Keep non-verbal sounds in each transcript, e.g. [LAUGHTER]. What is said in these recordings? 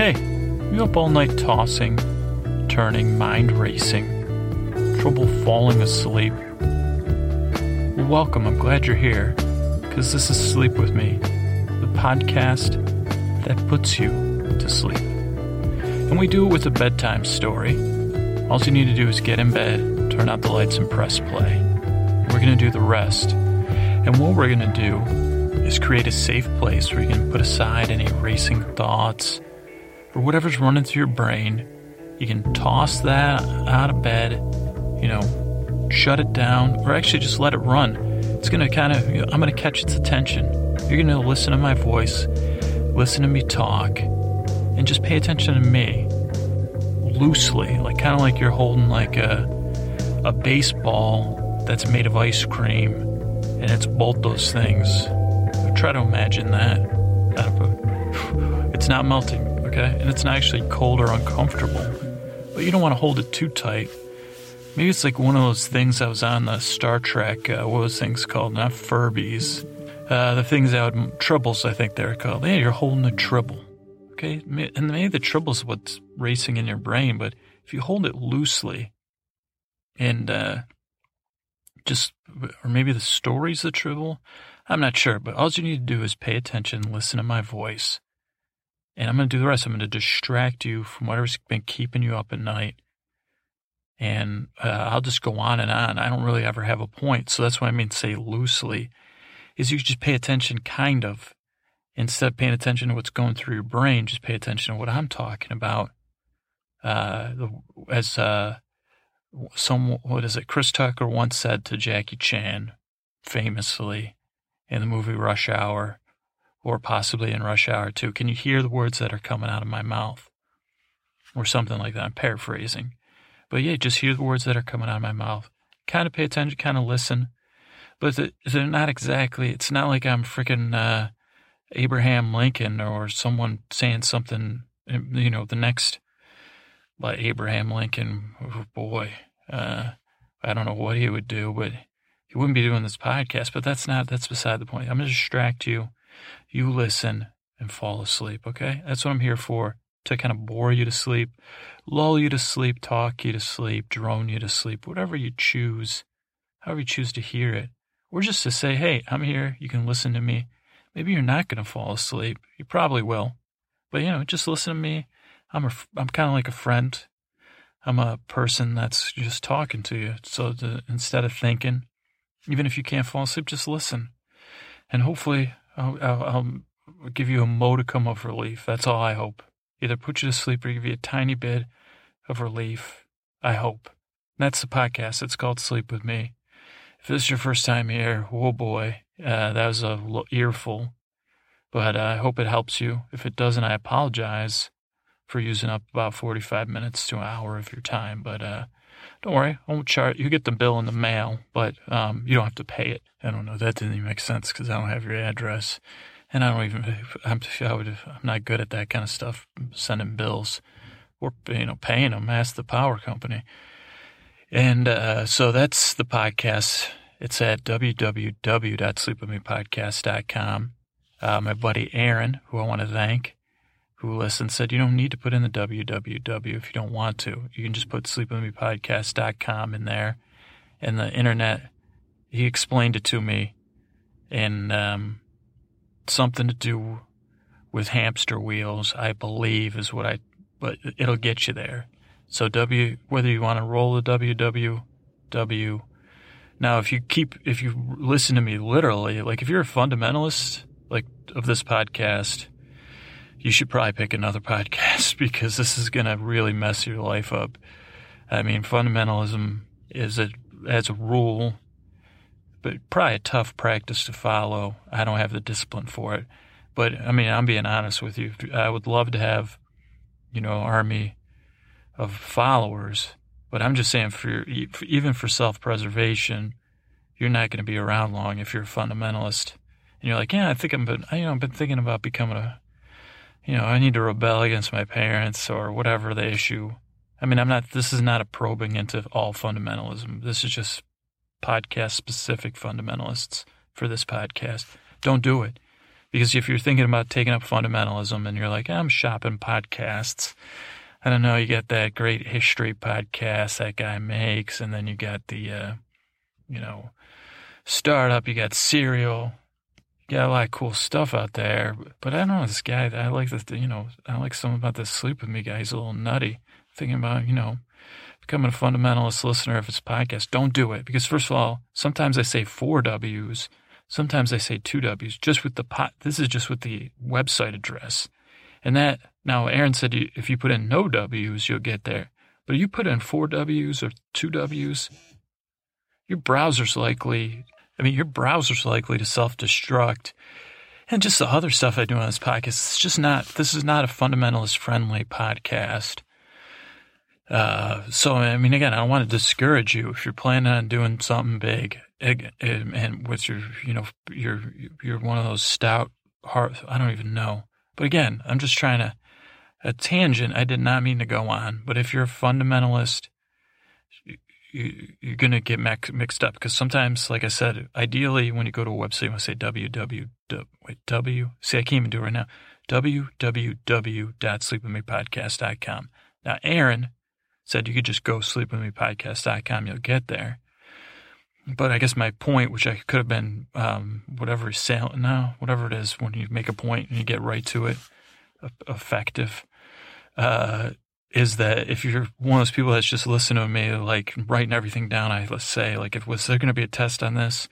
Hey, you up all night tossing, turning, mind racing, trouble falling asleep? Welcome. I'm glad you're here, because this is Sleep With Me, the podcast that puts you to sleep. And we do it with a bedtime story. All you need to do is get in bed, turn out the lights, and press play. We're going to do the rest. And what we're going to do is create a safe place where you can put aside any racing thoughts or whatever's running through your brain. You can toss that out of bed, you know, shut it down, or actually just let it run. It's going to kind of, I'm going to catch its attention. You're going to listen to my voice, listen to me talk, and just pay attention to me loosely, like kind of like you're holding like a, a baseball that's made of ice cream, and it's both those things. Try to imagine that. [LAUGHS] It's not melting, okay? And it's not actually cold or uncomfortable. But you don't want to hold it too tight. Maybe it's like one of those things I was on the Star Trek. Uh, what was things called? Not Furbies. Uh, the things would, tribbles, I think they're called. Yeah, you're holding a tribble. Okay? And maybe the tribble's what's racing in your brain, but if you hold it loosely and uh, just, or maybe the story's the tribble, I'm not sure, but all you need to do is pay attention, listen to my voice, and I'm going to do the rest. I'm going to distract you from whatever's been keeping you up at night. And uh, I'll just go on and on. I don't really ever have a point. So that's what I mean to say loosely is you just pay attention kind of. Instead of paying attention to what's going through your brain, just pay attention to what I'm talking about. Uh, as uh, some, what is it? Chris Tucker once said to Jackie Chan, famously, in the movie Rush Hour, or possibly in Rush Hour too. Can you hear the words that are coming out of my mouth? Or something like that. I'm paraphrasing. But yeah, just hear the words that are coming out of my mouth. Kind of pay attention, kind of listen. But they're not exactly, it's not like I'm freaking uh, Abraham Lincoln or someone saying something, you know, the next, like Abraham Lincoln, oh boy, uh, I don't know what he would do, but he wouldn't be doing this podcast, but that's not, that's beside the point. I'm going to distract you. You listen and fall asleep, okay? That's what I'm here for, to kind of bore you to sleep, lull you to sleep, talk you to sleep, drone you to sleep, whatever you choose, however you choose to hear it. Or just to say, hey, I'm here, you can listen to me. Maybe you're not going to fall asleep. You probably will. But, you know, just listen to me. I'm a, I'm kind of like a friend. I'm a person that's just talking to you. So to, instead of thinking, even if you can't fall asleep, just listen. And hopefully I'll, I'll, I'll give you a modicum of relief. That's all I hope. Either put you to sleep or give you a tiny bit of relief. I hope. That's the podcast. It's called Sleep With Me. If this is your first time here, oh boy, uh, that was a earful. But uh, I hope it helps you. If it doesn't, I apologize for using up about 45 minutes to an hour of your time. But uh, don't worry, I won't charge. You get the bill in the mail, but um, you don't have to pay it. I don't know. That didn't even make sense because I don't have your address, and I don't even. I'm, I would, I'm not good at that kind of stuff. Sending bills or you know paying them. Ask the power company. And uh, so that's the podcast. It's at www.sleepwithmepodcast.com. Uh, my buddy Aaron, who I want to thank, who listened, said you don't need to put in the www if you don't want to. You can just put sleepwithmepodcast.com in there. And the internet, he explained it to me and um, something to do with hamster wheels, I believe is what I, but it'll get you there. So W, whether you want to roll the www, now if you keep, if you listen to me literally, like if you're a fundamentalist, like of this podcast, you should probably pick another [LAUGHS] podcast because this is going to really mess your life up. I mean, fundamentalism is a, as a rule, but probably a tough practice to follow. I don't have the discipline for it. But I mean, I'm being honest with you. I would love to have, you know, army of followers, but I'm just saying for, even for self-preservation, you're not going to be around long if you're a fundamentalist. And you're like, yeah, I think I'm, been, you know, I've been thinking about becoming a you know, I need to rebel against my parents or whatever the issue. I mean, I'm not, this is not a probing into all fundamentalism. This is just podcast specific fundamentalists for this podcast. Don't do it. Because if you're thinking about taking up fundamentalism and you're like, I'm shopping podcasts, I don't know, you get that great history podcast that guy makes, and then you got the, uh, you know, startup, you got serial, got a lot of cool stuff out there. But I don't know, this guy, I like this, you know, I like something about this sleep with me guy. He's a little nutty. Thinking about, you know, becoming a fundamentalist listener of his podcast. Don't do it. Because first of all, sometimes I say four W's Sometimes I say two W's just with the pot. This is just with the website address. And that, now Aaron said if you put in no W's, you'll get there. But if you put in four W's or two W's, your browser's likely, I mean, your browser's likely to self destruct. And just the other stuff I do on this podcast, it's just not, this is not a fundamentalist friendly podcast. Uh, so, I mean, again, I don't want to discourage you if you're planning on doing something big and what's your, you know, you're, you're one of those stout heart, I don't even know. But again, I'm just trying to, a tangent I did not mean to go on, but if you're a fundamentalist, you, you're going to get mixed up because sometimes, like I said, ideally when you go to a website, you want to say www, wait, w, see, I can't even do it right now, www.sleepwithmepodcast.com. Now, Aaron said you could just go sleepwithmepodcast.com, you'll get there. But I guess my point, which I could have been um, whatever sale now, whatever it is, when you make a point and you get right to it, effective, uh, is that if you're one of those people that's just listening to me, like writing everything down, I let's say, like if was there going to be a test on this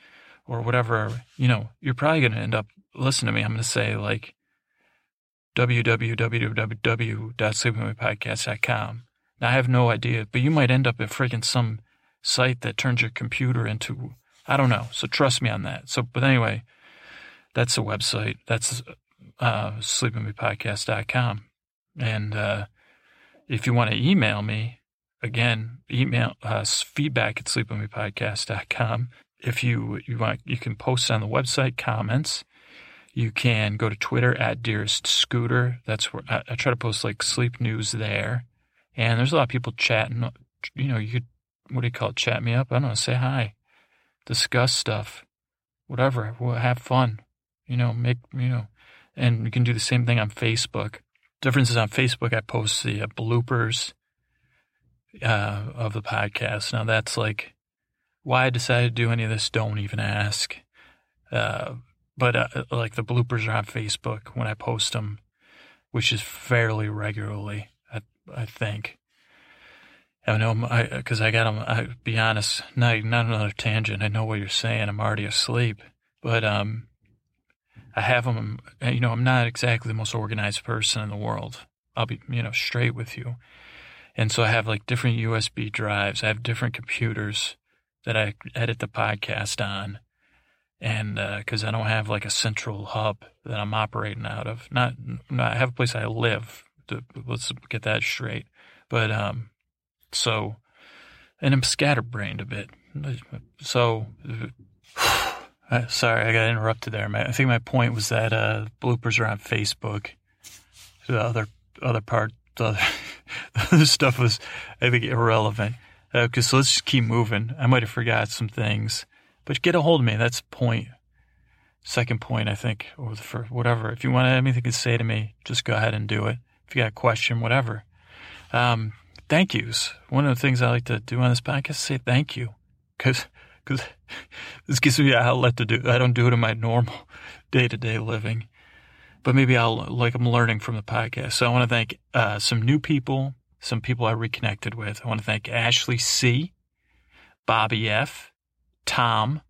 or whatever, you know, you're probably going to end up listening to me. I'm going to say like www.sleepingwithpodcast.com. Now I have no idea, but you might end up at freaking some site that turns your computer into, I don't know. So trust me on that. So, but anyway, that's the website. That's uh, sleepingmepodcast.com. And uh, if you want to email me, again, email us feedback at sleepingmepodcast.com. If you, you want, you can post on the website comments. You can go to Twitter at Dearest Scooter. That's where I, I try to post like sleep news there. And there's a lot of people chatting. You know, you could what do you call it? Chat me up. I don't know. Say hi, discuss stuff, whatever. We'll have fun. You know, make you know, and you can do the same thing on Facebook. Difference is on Facebook, I post the uh, bloopers uh, of the podcast. Now that's like why I decided to do any of this. Don't even ask. Uh, but uh, like the bloopers are on Facebook when I post them, which is fairly regularly. I, I think. I know, because I, I got them. I be honest, not not another tangent. I know what you're saying. I'm already asleep, but um, I have them. You know, I'm not exactly the most organized person in the world. I'll be, you know, straight with you. And so I have like different USB drives. I have different computers that I edit the podcast on, and because uh, I don't have like a central hub that I'm operating out of. Not, not I have a place I live. To, let's get that straight. But um, so, and I'm scatterbrained a bit. So, sorry, I got interrupted there. I think my point was that uh, bloopers are on Facebook. The other other part, the other, [LAUGHS] the other stuff was, I think, irrelevant. Okay, uh, so let's just keep moving. I might have forgot some things, but get a hold of me. That's point. Second point, I think, or the first, whatever. If you want anything to say to me, just go ahead and do it. If you got a question, whatever. Um, thank yous. One of the things I like to do on this podcast is say thank you because because this gives me an outlet to do. I don't do it in my normal day to day living, but maybe I'll like I'm learning from the podcast. So I want to thank uh, some new people, some people I reconnected with. I want to thank Ashley C, Bobby F, Tom,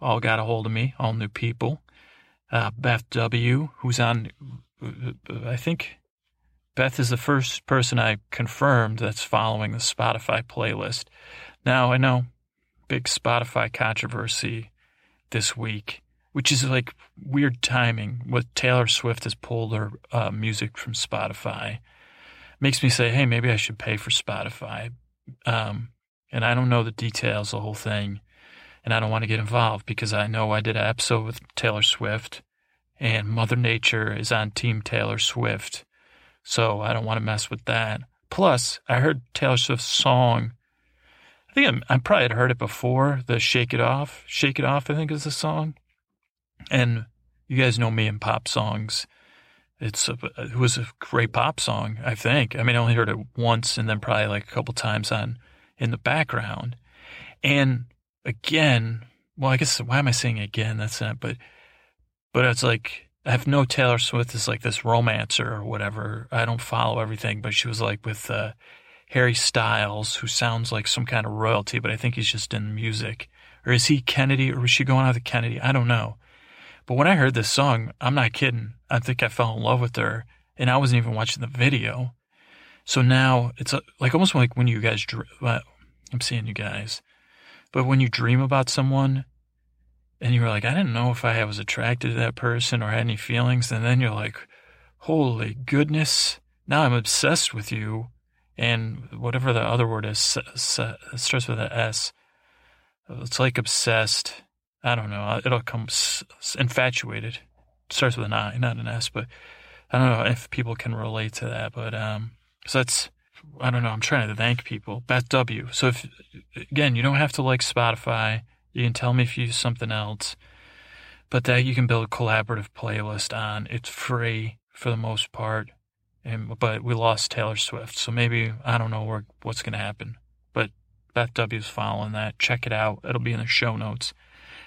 all got a hold of me, all new people. Uh, Beth W, who's on, I think Beth is the first person I confirmed that's following the Spotify playlist. Now, I know big Spotify controversy this week, which is like weird timing. What Taylor Swift has pulled her uh, music from Spotify makes me say, hey, maybe I should pay for Spotify. Um, and I don't know the details, the whole thing, and I don't want to get involved because I know I did an episode with Taylor Swift, and Mother Nature is on Team Taylor Swift so I don't want to mess with that. Plus, I heard Taylor Swift's song. I think i I probably had heard it before. The "Shake It Off," "Shake It Off," I think is the song. And You guys know me and pop songs. It's a, it was a great pop song, I think. I mean, I only heard it once and then probably like a couple times on in the background. And again, well, I guess why am I saying again? That's not, but but it's like I have no Taylor Swift is like this romancer or whatever. I don't follow everything, but she was like with uh, Harry Styles, who sounds like some kind of royalty, but I think he's just in music. Or is he Kennedy, or was she going out with Kennedy? I don't know. But when I heard this song, I'm not kidding. I think I fell in love with her, and I wasn't even watching the video. So now it's uh, like almost like when you guys, well, uh, I'm seeing you guys, but when you dream about someone, and you're like, I didn't know if I was attracted to that person or had any feelings, and then you're like, holy goodness, now I'm obsessed with you, and whatever the other word is, it starts with an S. It's like obsessed. I don't know. It'll come infatuated. It starts with an I, not an S, but I don't know if people can relate to that. But um, so that's I don't know. I'm trying to thank people. Beth W. So if again, you don't have to like Spotify. You can tell me if you use something else, but that you can build a collaborative playlist on. It's free for the most part, and but we lost Taylor Swift, so maybe I don't know what's going to happen. But Beth W's following that. Check it out. It'll be in the show notes.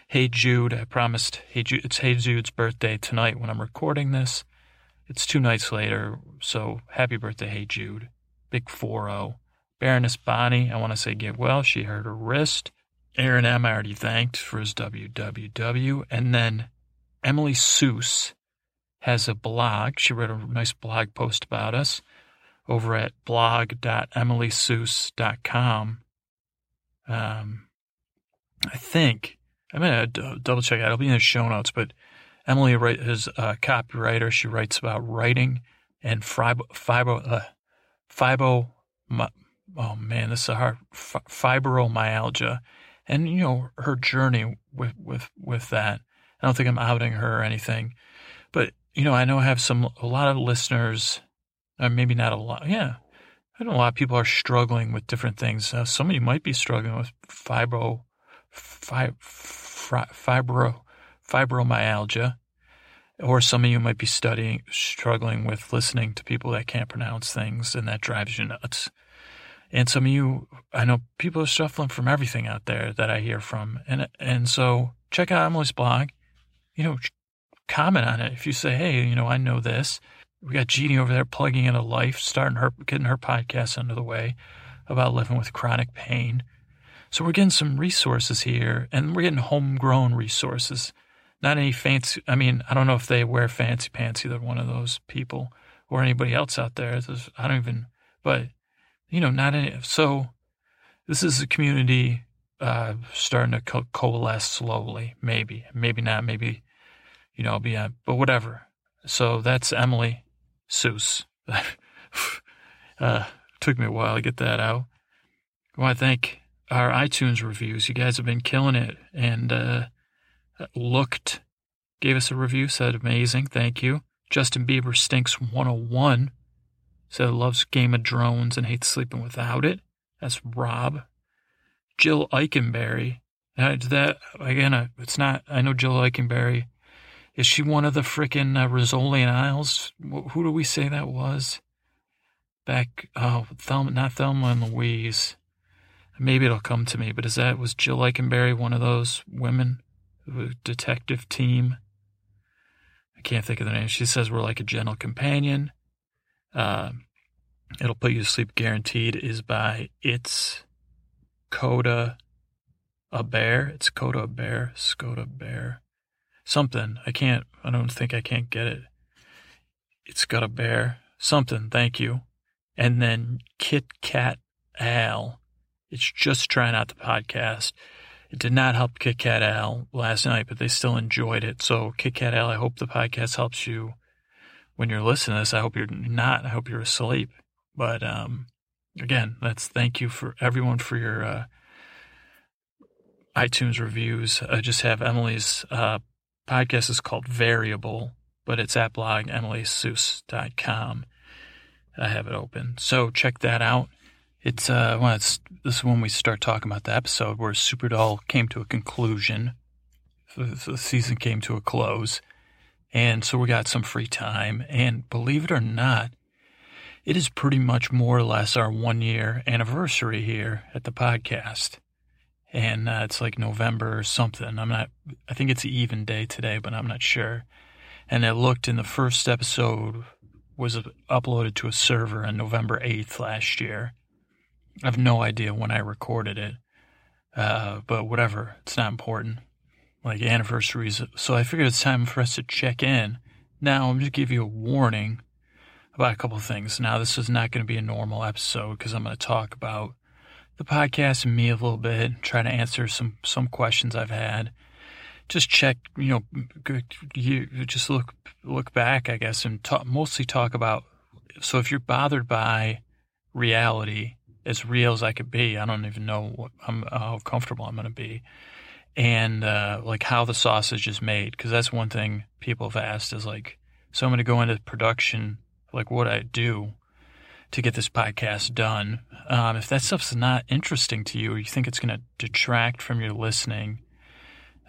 Hey Jude, I promised. Hey Jude, it's Hey Jude's birthday tonight when I'm recording this. It's two nights later, so happy birthday, Hey Jude. Big 4 0. Baroness Bonnie, I want to say get well. She hurt her wrist. Aaron M. I already thanked for his WWW. And then Emily Suess has a blog. She wrote a nice blog post about us over at blog.emilysuess.com. Um, I think I'm going to double check. It'll be in the show notes, but Emily is a copywriter. She writes about writing and fibro, fibro, uh, fibro, oh man, this is a hard, fibromyalgia. And, you know, her journey with, with, with that. I don't think I'm outing her or anything, but, you know, I know I have some, a lot of listeners, or maybe not a lot. Yeah. I know a lot of people are struggling with different things. Uh, some of you might be struggling with fibro, fi, fibro, fibromyalgia, or some of you might be studying, struggling with listening to people that can't pronounce things, and that drives you nuts. And some of you, I know people are suffering from everything out there that I hear from, and and so check out Emily's blog. You know, comment on it if you say, hey, you know, I know this. We got Jeannie over there plugging into life, starting her, getting her podcast under the way about living with chronic pain. So we're getting some resources here, and we're getting homegrown resources. Not any fancy. I mean, I don't know if they wear fancy pants, either one of those people or anybody else out there. I don't even. But you know, not any. So this is a community uh, starting to co- coalesce slowly. Maybe, maybe not. Maybe you know, be. Uh, but whatever. So that's Emily Suess. [LAUGHS] uh, took me a while to get that out. I want to thank our iTunes reviews. You guys have been killing it. And uh, looked, gave us a review, said amazing. Thank you. Justin Bieber Stinks 101 said loves Game of Drones and hates sleeping without it. That's Rob. Jill Eikenberry. Uh, that again, it's not. I know Jill Eikenberry. Is she one of the frickin' uh, Isles? Who do we say that was? Back, oh, Thelma, not Thelma and Louise. Maybe it'll come to me, but is that, was Jill Eikenberry one of those women? Detective team. I can't think of the name. She says we're like a gentle companion. Uh, it'll put you to sleep guaranteed is by It's Coda a Bear. It's Coda a Bear. Skoda Bear. Something. I can't, I don't think I can't get it. It's got a bear. Something. Thank you. And then Kit Kat Al it's just trying out the podcast. It did not help Kit Kat Al last night, but they still enjoyed it. So, Kit Kat Al, I hope the podcast helps you when you're listening to this. I hope you're not. I hope you're asleep. But um, again, that's thank you for everyone for your uh, iTunes reviews. I just have Emily's uh, podcast is called Variable, but it's at blog emilysuess.com. I have it open. So check that out. It's uh, well, it's this is when we start talking about the episode where Super Doll came to a conclusion. The season came to a close, And so we got some free time. And believe it or not, it is pretty much more or less our one year anniversary here at the podcast. And uh, it's like November or something. I'm not, I think it's an even day today, but I'm not sure. And I looked in the first episode was uploaded to a server on November 8th last year. I have no idea when I recorded it. Uh, but whatever, it's not important. Like anniversaries. So I figured it's time for us to check in. Now, I'm just give you a warning about a couple of things. Now, this is not going to be a normal episode because I'm going to talk about the podcast and me a little bit, try to answer some some questions I've had. Just check, you know, you just look look back, I guess, and talk, mostly talk about. So if you're bothered by reality, as real as I could be. I don't even know what I'm, how comfortable I'm going to be, and uh, like how the sausage is made. Because that's one thing people have asked is like, so I'm going to go into production, like what I do to get this podcast done. Um, if that stuff's not interesting to you, or you think it's going to detract from your listening,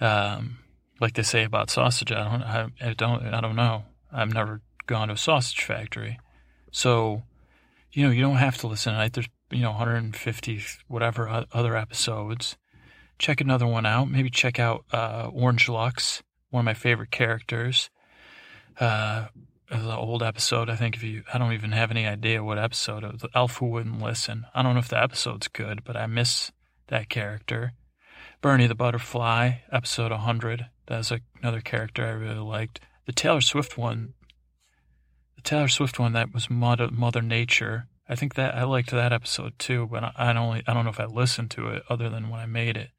um, like they say about sausage, I don't, I, I don't, I don't know. I've never gone to a sausage factory, so you know you don't have to listen. There's you know 150 whatever other episodes. Check another one out. Maybe check out uh, Orangelux, one of my favorite characters. Uh, the old episode. I think if you, I don't even have any idea what episode it was. Elf Who Wouldn't Listen. I don't know if the episode's good, but I miss that character. Bernie the Butterfly, episode 100. That's another character I really liked. The Taylor Swift one, the Taylor Swift one that was Mother, Mother Nature. I think that I liked that episode too, but I don't only I don't know if I listened to it other than when I made it.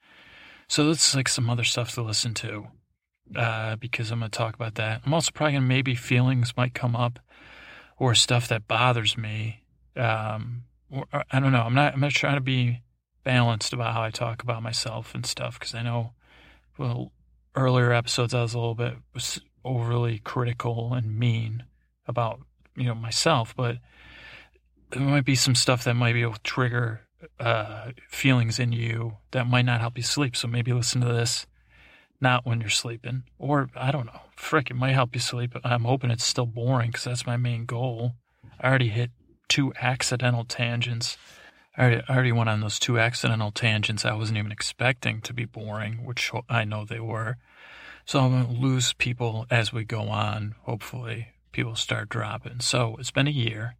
So that's like some other stuff to listen to, uh, because I'm gonna talk about that. I'm also probably gonna maybe feelings might come up, or stuff that bothers me. Um, or, or I don't know. I'm not I'm not trying to be balanced about how I talk about myself and stuff because I know, well, earlier episodes I was a little bit overly critical and mean about you know myself, but there might be some stuff that might be able to trigger uh, feelings in you that might not help you sleep. So maybe listen to this not when you're sleeping, or I don't know. Frick, it might help you sleep. I'm hoping it's still boring because that's my main goal. I already hit two accidental tangents. I already, I already went on those two accidental tangents I wasn't even expecting to be boring, which I know they were. So I'm going to lose people as we go on. Hopefully, people start dropping. So it's been a year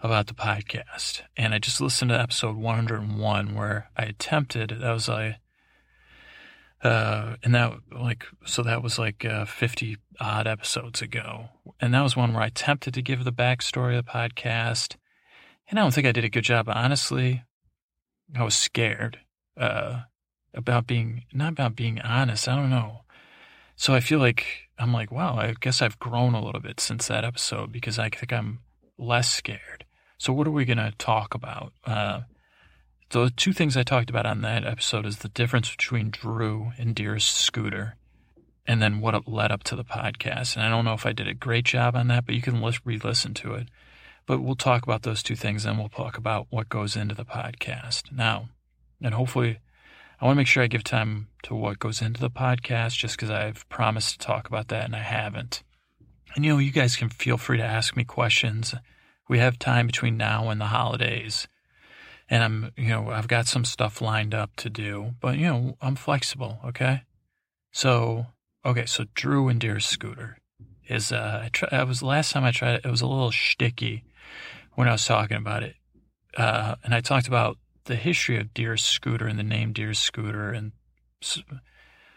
about the podcast. And I just listened to episode 101 where I attempted, that was like, uh, and that like, so that was like uh, 50 odd episodes ago. And that was one where I attempted to give the backstory of the podcast. And I don't think I did a good job. Honestly, I was scared uh, about being, not about being honest. I don't know. So I feel like, I'm like, wow, I guess I've grown a little bit since that episode because I think I'm less scared. So, what are we going to talk about? Uh, the two things I talked about on that episode is the difference between Drew and Dearest Scooter, and then what led up to the podcast. And I don't know if I did a great job on that, but you can re listen to it. But we'll talk about those two things, and we'll talk about what goes into the podcast now. And hopefully, I want to make sure I give time to what goes into the podcast just because I've promised to talk about that and I haven't. And you know, you guys can feel free to ask me questions we have time between now and the holidays. And I'm, you know, I've got some stuff lined up to do, but, you know, I'm flexible, okay? So, okay, so Drew and Dear Scooter is, uh, I, try, I was, last time I tried it, it was a little sticky when I was talking about it. Uh, and I talked about the history of Dear Scooter and the name Dear Scooter and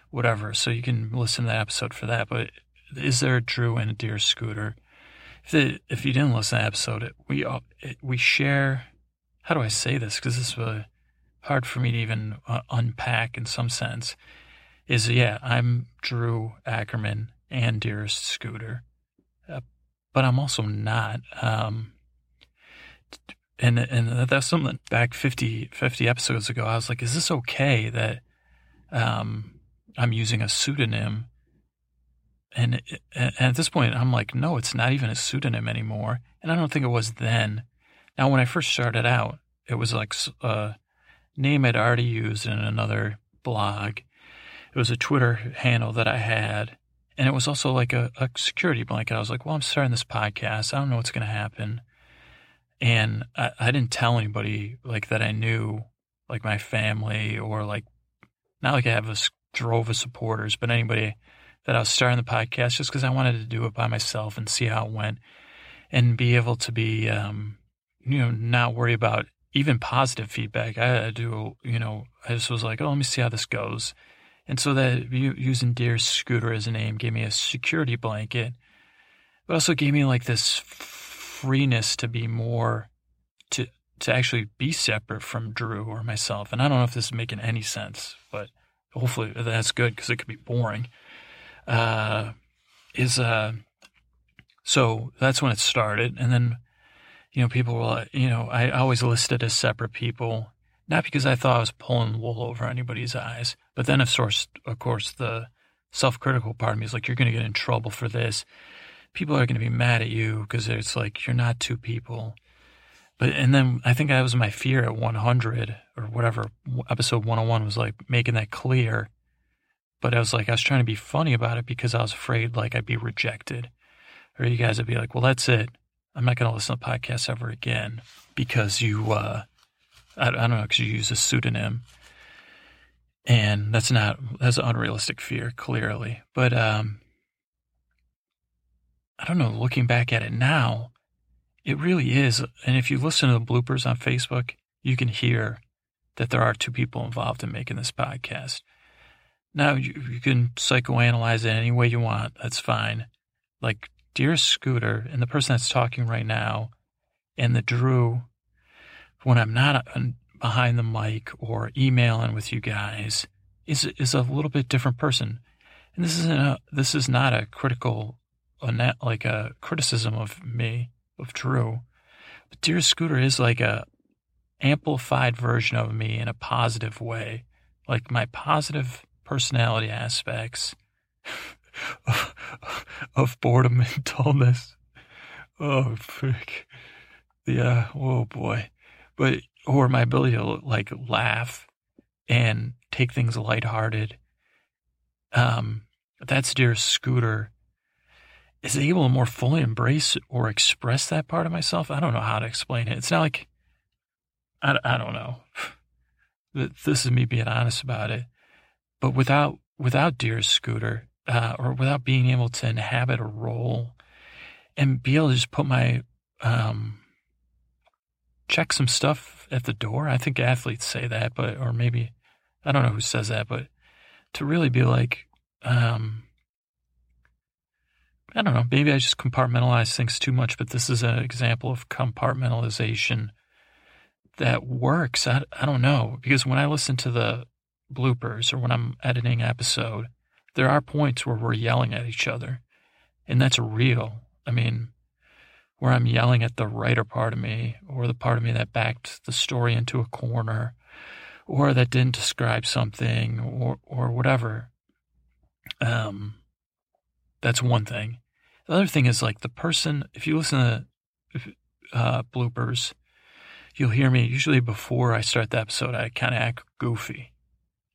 whatever. So you can listen to that episode for that. But is there a Drew and a Dear Scooter? if, it, if you didn't listen to the episode, it, we it, we share. How do I say this? Because this is uh, hard for me to even uh, unpack in some sense. Is yeah, I'm Drew Ackerman and Dearest Scooter, uh, but I'm also not. Um, and and that's something back 50, 50 episodes ago. I was like, is this okay that um, I'm using a pseudonym? And, and at this point, I'm like, no, it's not even a pseudonym anymore. And I don't think it was then. Now, when I first started out, it was like a name I'd already used in another blog. It was a Twitter handle that I had. and it was also like a, a security blanket. I was like, well, I'm starting this podcast. I don't know what's going to happen. And I, I didn't tell anybody like that I knew, like my family or like, not like I have a drove of supporters, but anybody that I was starting the podcast just because I wanted to do it by myself and see how it went and be able to be, um, you know, not worry about even positive feedback. I, I do, you know, I just was like, oh, let me see how this goes. And so that using Dear Scooter as a name gave me a security blanket, but also gave me like this freeness to be more, to, to actually be separate from Drew or myself. And I don't know if this is making any sense, but hopefully that's good because it could be boring. Uh, is, uh, so that's when it started. And then, you know, people like, you know, I always listed as separate people not because I thought I was pulling wool over anybody's eyes, but then of course, of course, the self-critical part of me is like, you're going to get in trouble for this. People are going to be mad at you because it's like you're not two people. But and then I think that was my fear at 100 or whatever episode 101 was like making that clear. But I was like I was trying to be funny about it because I was afraid like I'd be rejected, or you guys would be like, well, that's it. I'm not going to listen to podcasts ever again because you uh, I, I don't know, because you use a pseudonym. And that's not, that's an unrealistic fear, clearly. But, um, I don't know, looking back at it now, it really is. And if you listen to the bloopers on Facebook, you can hear that there are two people involved in making this podcast. Now, you, you can psychoanalyze it any way you want. That's fine. Like, Dear Scooter and the person that's talking right now and the Drew when I'm not uh, behind the mic or emailing with you guys is is a little bit different person. And this isn't a, this is not a critical, like a criticism of me, of Drew. But Dear Scooter is like a amplified version of me in a positive way. Like my positive personality aspects [LAUGHS] of, boredom and [LAUGHS] dullness. Oh, frick. Yeah. Oh, boy but or my ability to like laugh and take things lighthearted. Um, that's dear Scooter is able to more fully embrace or express that part of myself. I don't know how to explain it. It's not like I, I don't know. This is me being honest about it, but without without dear Scooter uh, or without being able to inhabit a role and be able to just put my um, check some stuff at the door. I think athletes say that, but or maybe I don't know who says that, but to really be like, um, I don't know, maybe I just compartmentalize things too much, but this is an example of compartmentalization that works. I, I don't know, because when I listen to the bloopers or when I'm editing episode, there are points where we're yelling at each other, and that's real. I mean, where I'm yelling at the writer part of me or the part of me that backed the story into a corner or that didn't describe something or, or whatever. Um, that's one thing. The other thing is like the person, if you listen to uh, bloopers, you'll hear me usually before I start the episode, I kind of act goofy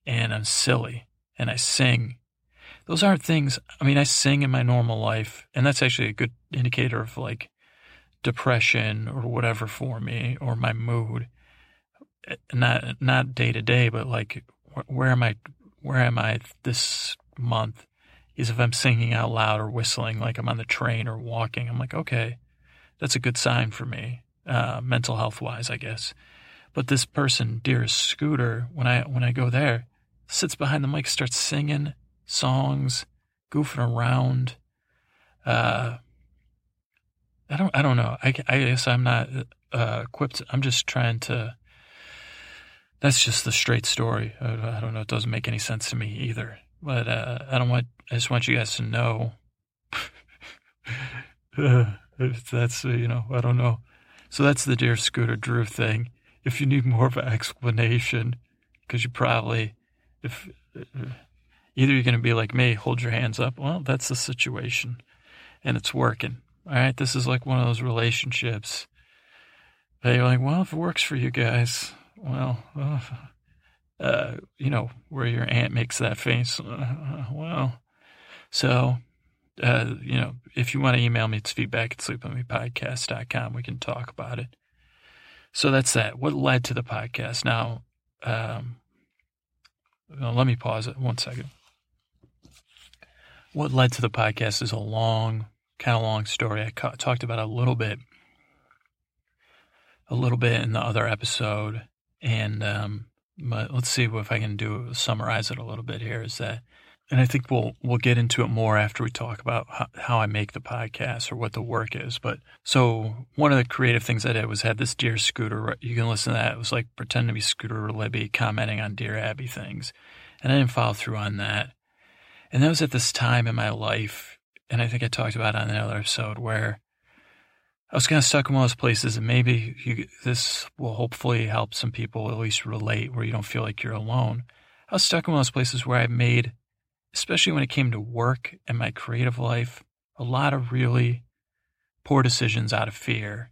and I'm silly and I sing. Those aren't things, I mean, I sing in my normal life, and that's actually a good indicator of like depression or whatever for me or my mood. Not not day to day but like where am i where am i this month? Is if i'm singing out loud or whistling like i'm on the train or walking i'm like okay that's a good sign for me uh, mental health wise i guess. But this person dearest scooter when i when i go there sits behind the mic starts singing songs goofing around uh I don't, I don't know. I, I guess I'm not uh, equipped. I'm just trying to. That's just the straight story. I, I, don't know. It doesn't make any sense to me either. But uh, I don't want. I just want you guys to know. [LAUGHS] that's you know. I don't know. So that's the dear Scooter Drew thing. If you need more of an explanation, because you probably, if either you're going to be like me, hold your hands up. Well, that's the situation, and it's working. All right, this is like one of those relationships. That you're like, well, if it works for you guys, well, uh, uh, you know, where your aunt makes that face. Uh, well, so uh, you know, if you want to email me, it's feedback at sleepwithmepodcast.com. We can talk about it. So that's that. What led to the podcast? Now, um, let me pause it one second. What led to the podcast is a long, kind of long story. I ca- talked about a little bit, a little bit in the other episode, and um, but let's see if I can do summarize it a little bit here. Is that and I think we'll we'll get into it more after we talk about how, how, I make the podcast or what the work is. But so one of the creative things I did was have this Dear Scooter. You can listen to that. It was like pretend to be Scooter Libby commenting on Dear Abby things, and I didn't follow through on that. And that was at this time in my life, and I think I talked about it on another episode where I was kind of stuck in one of those places, and maybe you, this will hopefully help some people at least relate, where you don't feel like you're alone. I was stuck in one of those places where I made especially when it came to work and my creative life, a lot of really poor decisions out of fear.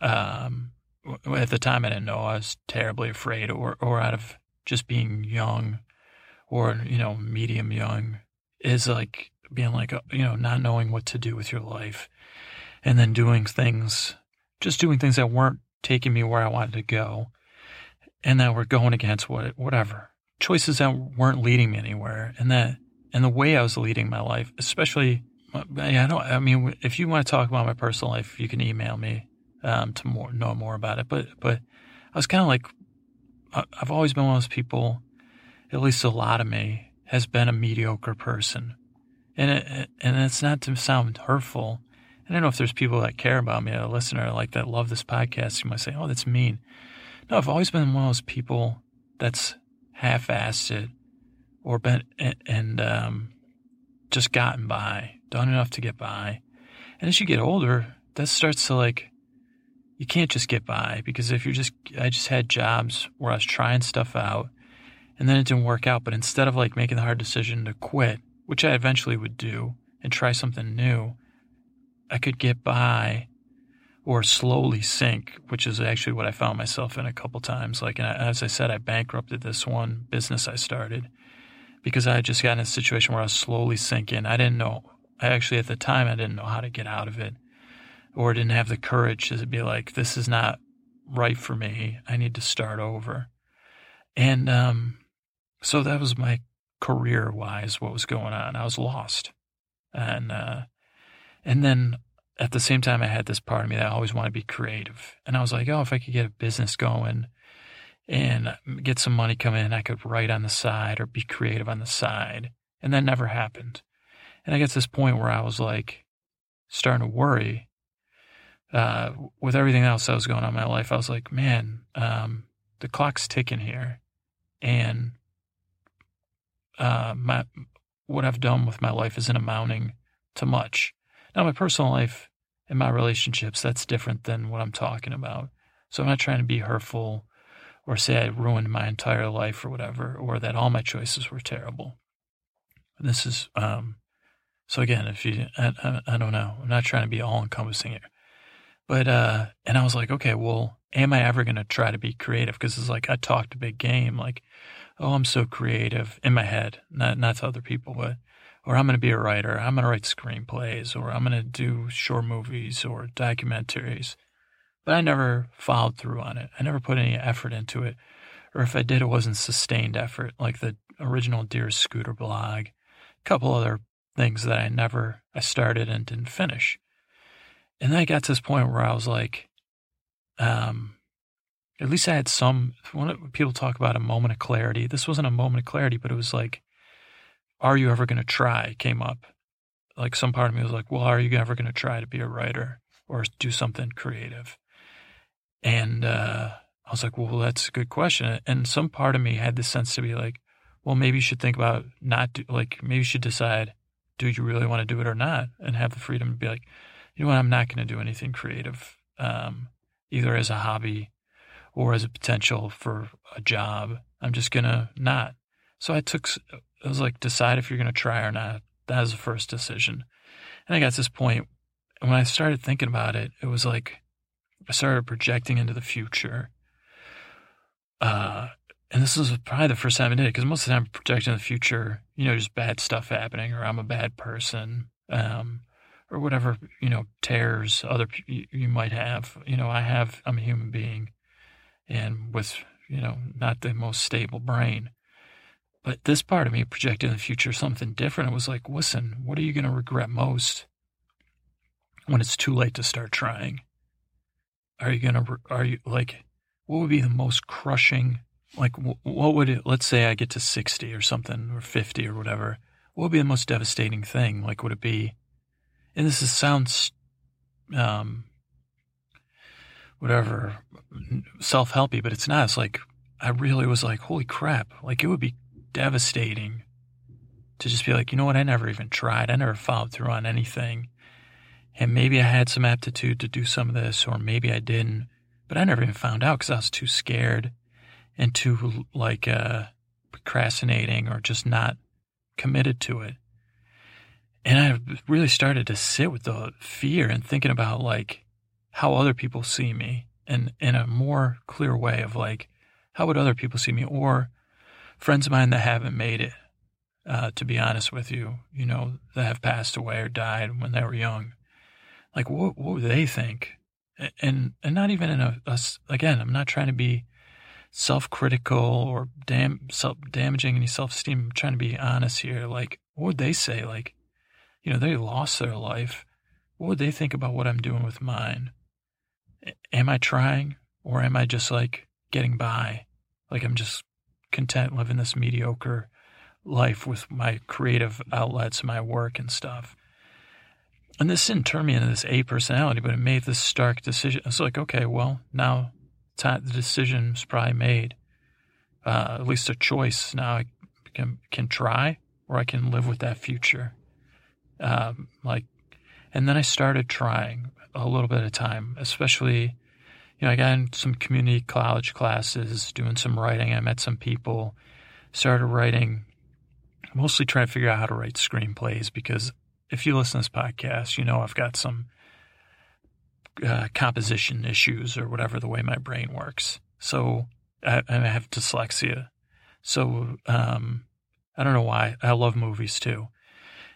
Um, at the time, I didn't know I was terribly afraid, or or out of just being young, or you know, medium young, is like being like you know, not knowing what to do with your life, and then doing things, just doing things that weren't taking me where I wanted to go, and that were going against what whatever choices that weren't leading me anywhere, and that and the way I was leading my life, especially. I don't. I mean, if you want to talk about my personal life, you can email me um, to more know more about it. But but I was kind of like I've always been one of those people. At least a lot of me has been a mediocre person, and it, and it's not to sound hurtful. I don't know if there's people that care about me, a listener like that love this podcast. You might say, "Oh, that's mean." No, I've always been one of those people that's half-assed it or been and um, just gotten by, done enough to get by. And as you get older, that starts to like you can't just get by because if you're just I just had jobs where I was trying stuff out and then it didn't work out, but instead of like making the hard decision to quit, which I eventually would do and try something new, I could get by or slowly sink, which is actually what I found myself in a couple times. Like, and as I said, I bankrupted this one business I started because I had just gotten in a situation where I was slowly sinking. I didn't know, I actually at the time, I didn't know how to get out of it or didn't have the courage to be like, this is not right for me. I need to start over. And um, so that was my career wise, what was going on. I was lost. And, uh, and then at the same time, I had this part of me that I always wanted to be creative. And I was like, oh, if I could get a business going and get some money coming in, I could write on the side or be creative on the side. And that never happened. And I get to this point where I was like starting to worry. Uh, with everything else that was going on in my life, I was like, man, um, the clock's ticking here. And uh, my what I've done with my life isn't amounting to much. Now, my personal life and my relationships, that's different than what I'm talking about. So I'm not trying to be hurtful or say I ruined my entire life or whatever, or that all my choices were terrible. This is, um, so again, if you, I, I, I don't know, I'm not trying to be all encompassing here. But, uh, and I was like, okay, well, am I ever going to try to be creative? Because it's like I talked a big game, like, oh, I'm so creative in my head, not, not to other people, but or I'm going to be a writer, I'm going to write screenplays, or I'm going to do short movies or documentaries. But I never followed through on it. I never put any effort into it. Or if I did, it wasn't sustained effort, like the original Dear Scooter blog, a couple other things that I never, I started and didn't finish. And then I got to this point where I was like, um, at least I had some, when people talk about a moment of clarity, this wasn't a moment of clarity, but it was like, are you ever going to try came up. Like some part of me was like, well, are you ever going to try to be a writer or do something creative? And uh, I was like, well, that's a good question. And some part of me had the sense to be like, well, maybe you should think about not do, like, maybe you should decide, do you really want to do it or not? And have the freedom to be like, you know what, I'm not going to do anything creative, um, either as a hobby or as a potential for a job. I'm just going to not. So I took it was like decide if you're going to try or not. That was the first decision. And I got to this point when I started thinking about it, it was like I started projecting into the future. Uh, and this was probably the first time I did it because most of the time I'm projecting the future, you know, just bad stuff happening or I'm a bad person. um, or whatever you know tears other you might have. You know, I have. I'm a human being, and with you know not the most stable brain. But this part of me projected in the future something different. It was like, listen, what are you going to regret most when it's too late to start trying? Are you going to, are you like, what would be the most crushing, like, what would it, let's say I get to 60 or something, or 50 or whatever, what would be the most devastating thing? Like, would it be, and this is, sounds, um, whatever, self helpy, but it's not. It's like, I really was like, holy crap. Like, it would be devastating to just be like, you know what? I never even tried. I never followed through on anything. And maybe I had some aptitude to do some of this, or maybe I didn't, but I never even found out because I was too scared and too like uh, procrastinating or just not committed to it. And I really started to sit with the fear and thinking about like how other people see me and in a more clear way of like, how would other people see me? Or friends of mine that haven't made it, uh, to be honest with you, you know, that have passed away or died when they were young. Like, what, what would they think? And, and not even in a, a again, I'm not trying to be self-critical or dam, self damaging any self-esteem. I'm trying to be honest here. Like, what would they say? Like, you know, they lost their life. What would they think about what I'm doing with mine? Am I trying or am I just like getting by? Like I'm just content living this mediocre life with my creative outlets, my work and stuff. And this didn't turn me into this A personality, but it made this stark decision. It's like, okay, well, now the decision's probably made. Uh, at least a choice. Now I can, can try or I can live with that future. Um, like, and then I started trying a little bit of time, especially you know, I got in some community college classes, doing some writing. I met some people, started writing, mostly trying to figure out how to write screenplays because if you listen to this podcast, you know I've got some uh, composition issues or whatever the way my brain works. So I, I have dyslexia. So um, I don't know why. I love movies too.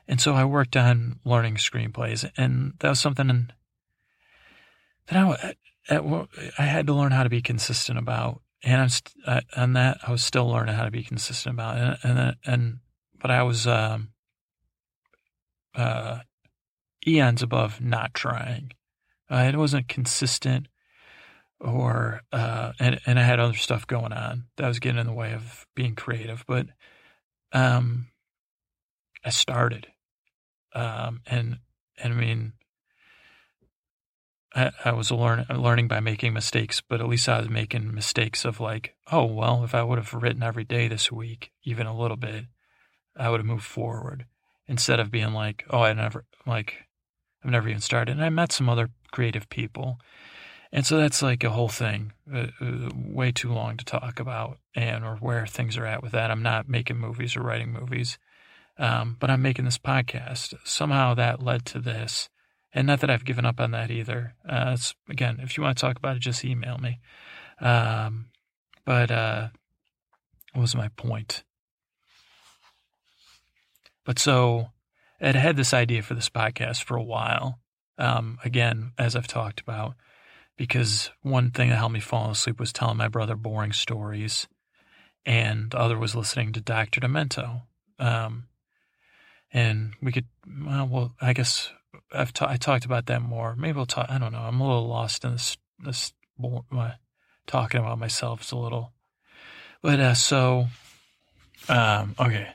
And so I worked on learning screenplays, and that was something that I, at, I had to learn how to be consistent about, and I'm st- on that I was still learning how to be consistent about, and and, and but I was um, uh, eons above not trying. Uh, it wasn't consistent, or uh, and and I had other stuff going on that was getting in the way of being creative, but um, I started, um, and and I mean I, I was learn, learning by making mistakes, but at least I was making mistakes of like, oh, well, if I would have written every day this week, even a little bit, I would have moved forward instead of being like, oh, I never, like, I've never even started. And I met some other creative people. And so that's like a whole thing, uh, uh, way too long to talk about and or where things are at with that. I'm not making movies or writing movies, um, but I'm making this podcast. Somehow that led to this. And not that I've given up on that either. Uh, again, if you want to talk about it, just email me. Um, but uh, what was my point? But so I'd had this idea for this podcast for a while. Um, again, as I've talked about, because one thing that helped me fall asleep was telling my brother boring stories, and the other was listening to Dr. Demento. Um, and we could, well, well, I guess I've ta- I talked about that more. Maybe we'll talk. I don't know. I'm a little lost in this. This my talking about myself is a little. But uh, so, um, okay.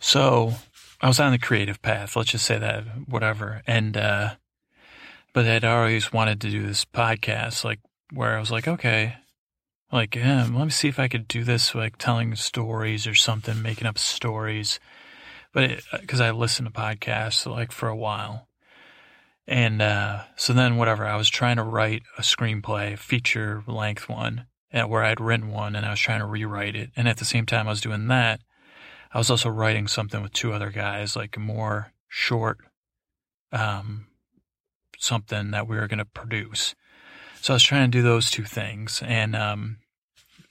So I was on the creative path. Let's just say that, whatever. And uh, but I'd always wanted to do this podcast, like where I was like, okay, like, yeah, let me see if I could do this, like telling stories or something, making up stories but because I listened to podcasts like for a while. And uh, so then, whatever, I was trying to write a screenplay, feature length one, where I'd written one and I was trying to rewrite it. And at the same time, I was doing that, I was also writing something with two other guys, like more short, um, something that we were going to produce. So I was trying to do those two things. And um,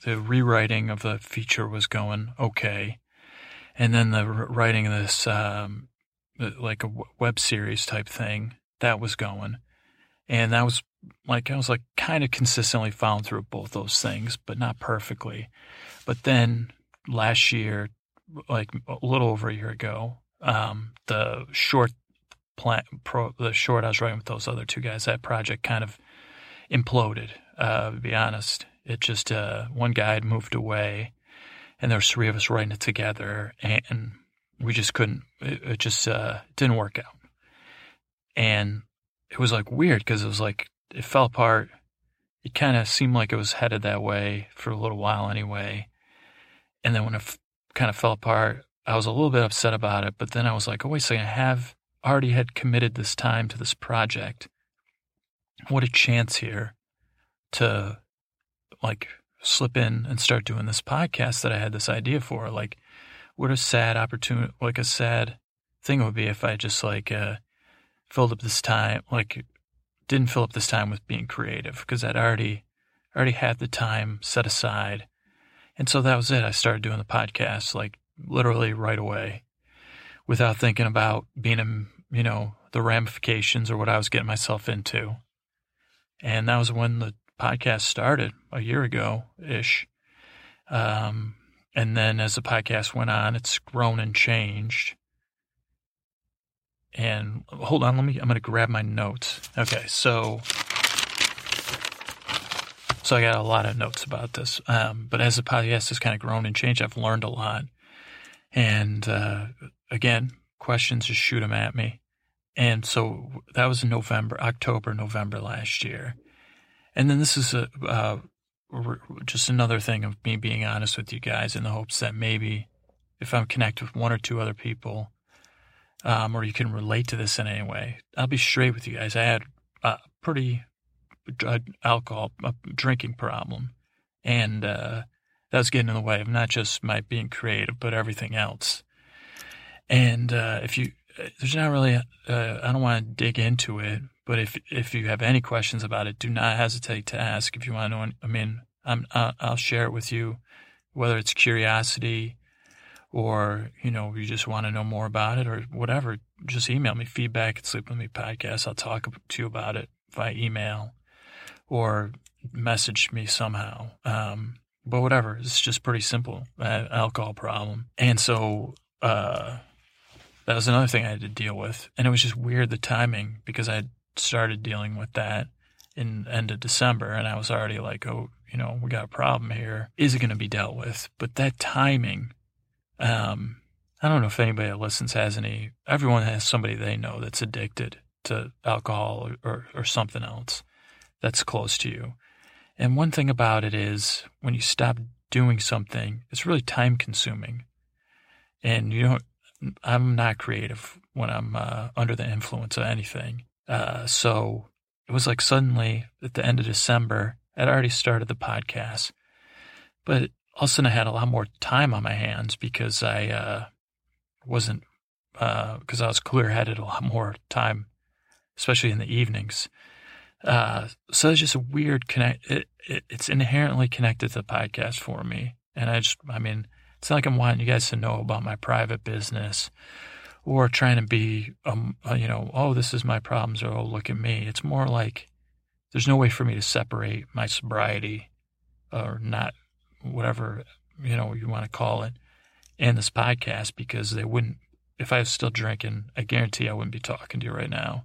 the rewriting of the feature was going okay and then the writing of this um, like a web series type thing that was going. And that was like, I was like kind of consistently following through both those things, but not perfectly. But then last year, like a little over a year ago, um, the short plan, pro, the short I was writing with those other two guys, that project kind of imploded. Uh, to be honest, it just uh, one guy had moved away, and there three of us writing it together, and we just couldn't. It, it just uh, didn't work out, and it was like weird because it was like it fell apart. It kind of seemed like it was headed that way for a little while anyway, and then when it f- kind of fell apart, I was a little bit upset about it. But then I was like, oh wait a second, I have already had committed this time to this project. What a chance here to like slip in and start doing this podcast that I had this idea for. Like, what a sad opportunity, like a sad thing it would be if I just like uh, filled up this time, like didn't fill up this time with being creative because I'd already already had the time set aside. And so that was it. I started doing the podcast like literally right away without thinking about being, a you know, the ramifications or what I was getting myself into. And that was when the podcast started a year ago ish. Um, and then as the podcast went on, it's grown and changed. And hold on, let me, I'm going to grab my notes. Okay. So, so I got a lot of notes about this. Um, but as the podcast has kind of grown and changed, I've learned a lot. And, uh, again, questions, just shoot them at me. And so that was in November, October, November last year. And then this is a uh, just another thing of me being honest with you guys in the hopes that maybe if I'm connected with one or two other people, um, or you can relate to this in any way, I'll be straight with you guys. I had a pretty uh, alcohol drinking problem, and uh, that was getting in the way of not just my being creative, but everything else. And uh, if you, uh, there's not really, uh, I don't want to dig into it, but if if you have any questions about it, do not hesitate to ask. If you want to know, I mean, I'm, I'll share it with you, whether it's curiosity or you know you just want to know more about it or whatever. Just email me feedback at Sleep with Me podcast. I'll talk to you about it via email or message me somehow. Um, but whatever, it's just pretty simple. alcohol problem, and so uh, that was another thing I had to deal with, and it was just weird the timing because I had started dealing with that in end of December, and I was already like, oh, you know, we got a problem here. Is it going to be dealt with? But that timing, um, I don't know if anybody that listens has any. Everyone has somebody they know that's addicted to alcohol or, or, or something else that's close to you. And one thing about it is when you stop doing something, it's really time consuming. And you don't, I'm not creative when I'm uh, under the influence of anything. Uh, so it was like suddenly at the end of December, I'd already started the podcast, but all of a sudden I had a lot more time on my hands because I uh, wasn't, because uh, I was clear headed a lot more time, especially in the evenings. Uh, so it's just a weird connect. It, it, it's inherently connected to the podcast for me. And I just, I mean, it's not like I'm wanting you guys to know about my private business or trying to be, um, uh, you know, oh, this is my problems, or oh, look at me. It's more like there's no way for me to separate my sobriety or not, whatever, you know, you want to call it, and this podcast because they wouldn't, if I was still drinking, I guarantee I wouldn't be talking to you right now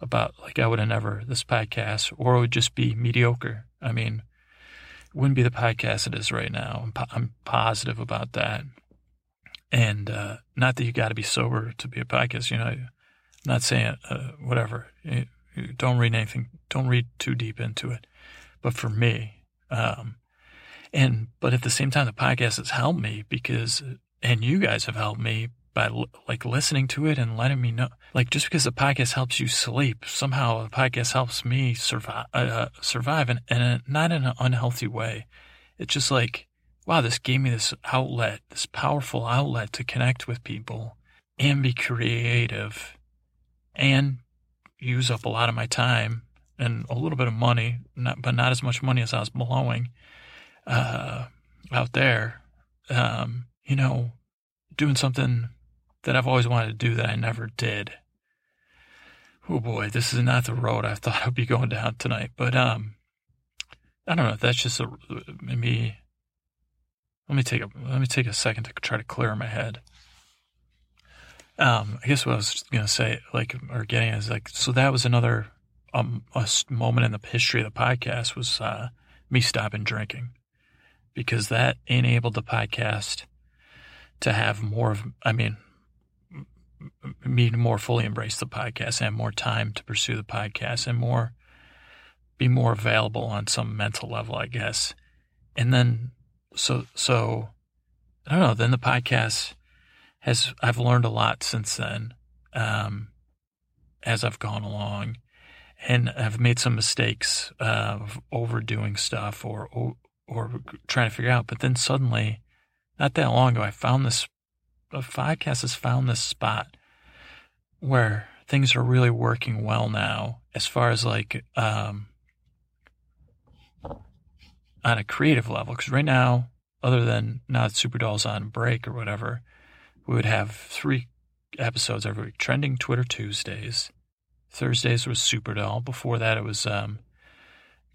about, like, I would have never, this podcast, or it would just be mediocre. I mean, it wouldn't be the podcast it is right now. I'm, po- I'm positive about that. And uh, not that you got to be sober to be a podcast. You know, I'm not saying uh, whatever. Don't read anything. Don't read too deep into it. But for me, um, and but at the same time, the podcast has helped me because, and you guys have helped me by like listening to it and letting me know. Like just because the podcast helps you sleep, somehow the podcast helps me survive, uh, survive, and, and not in an unhealthy way. It's just like wow, this gave me this outlet, this powerful outlet to connect with people and be creative and use up a lot of my time and a little bit of money, not, but not as much money as I was blowing uh, out there. Um, you know, doing something that I've always wanted to do that I never did. Oh boy, this is not the road I [LAUGHS] thought I'd be going down tonight. But um, I don't know. That's just a maybe. Let me take a let me take a second to try to clear my head. Um, I guess what I was gonna say, like, or getting is like, so that was another um a moment in the history of the podcast was uh, me stopping drinking because that enabled the podcast to have more of. I mean, me to more fully embrace the podcast and more time to pursue the podcast and more be more available on some mental level, I guess. And then so so I don't know, then the podcast has I've learned a lot since then. Um, as I've gone along and I've made some mistakes uh, of overdoing stuff or, or or trying to figure out, but then suddenly not that long ago I found this the podcast has found this spot where things are really working well now as far as like um, on a creative level because right now other than not super dolls on break or whatever we would have three episodes every week trending twitter tuesdays thursdays was super doll before that it was um,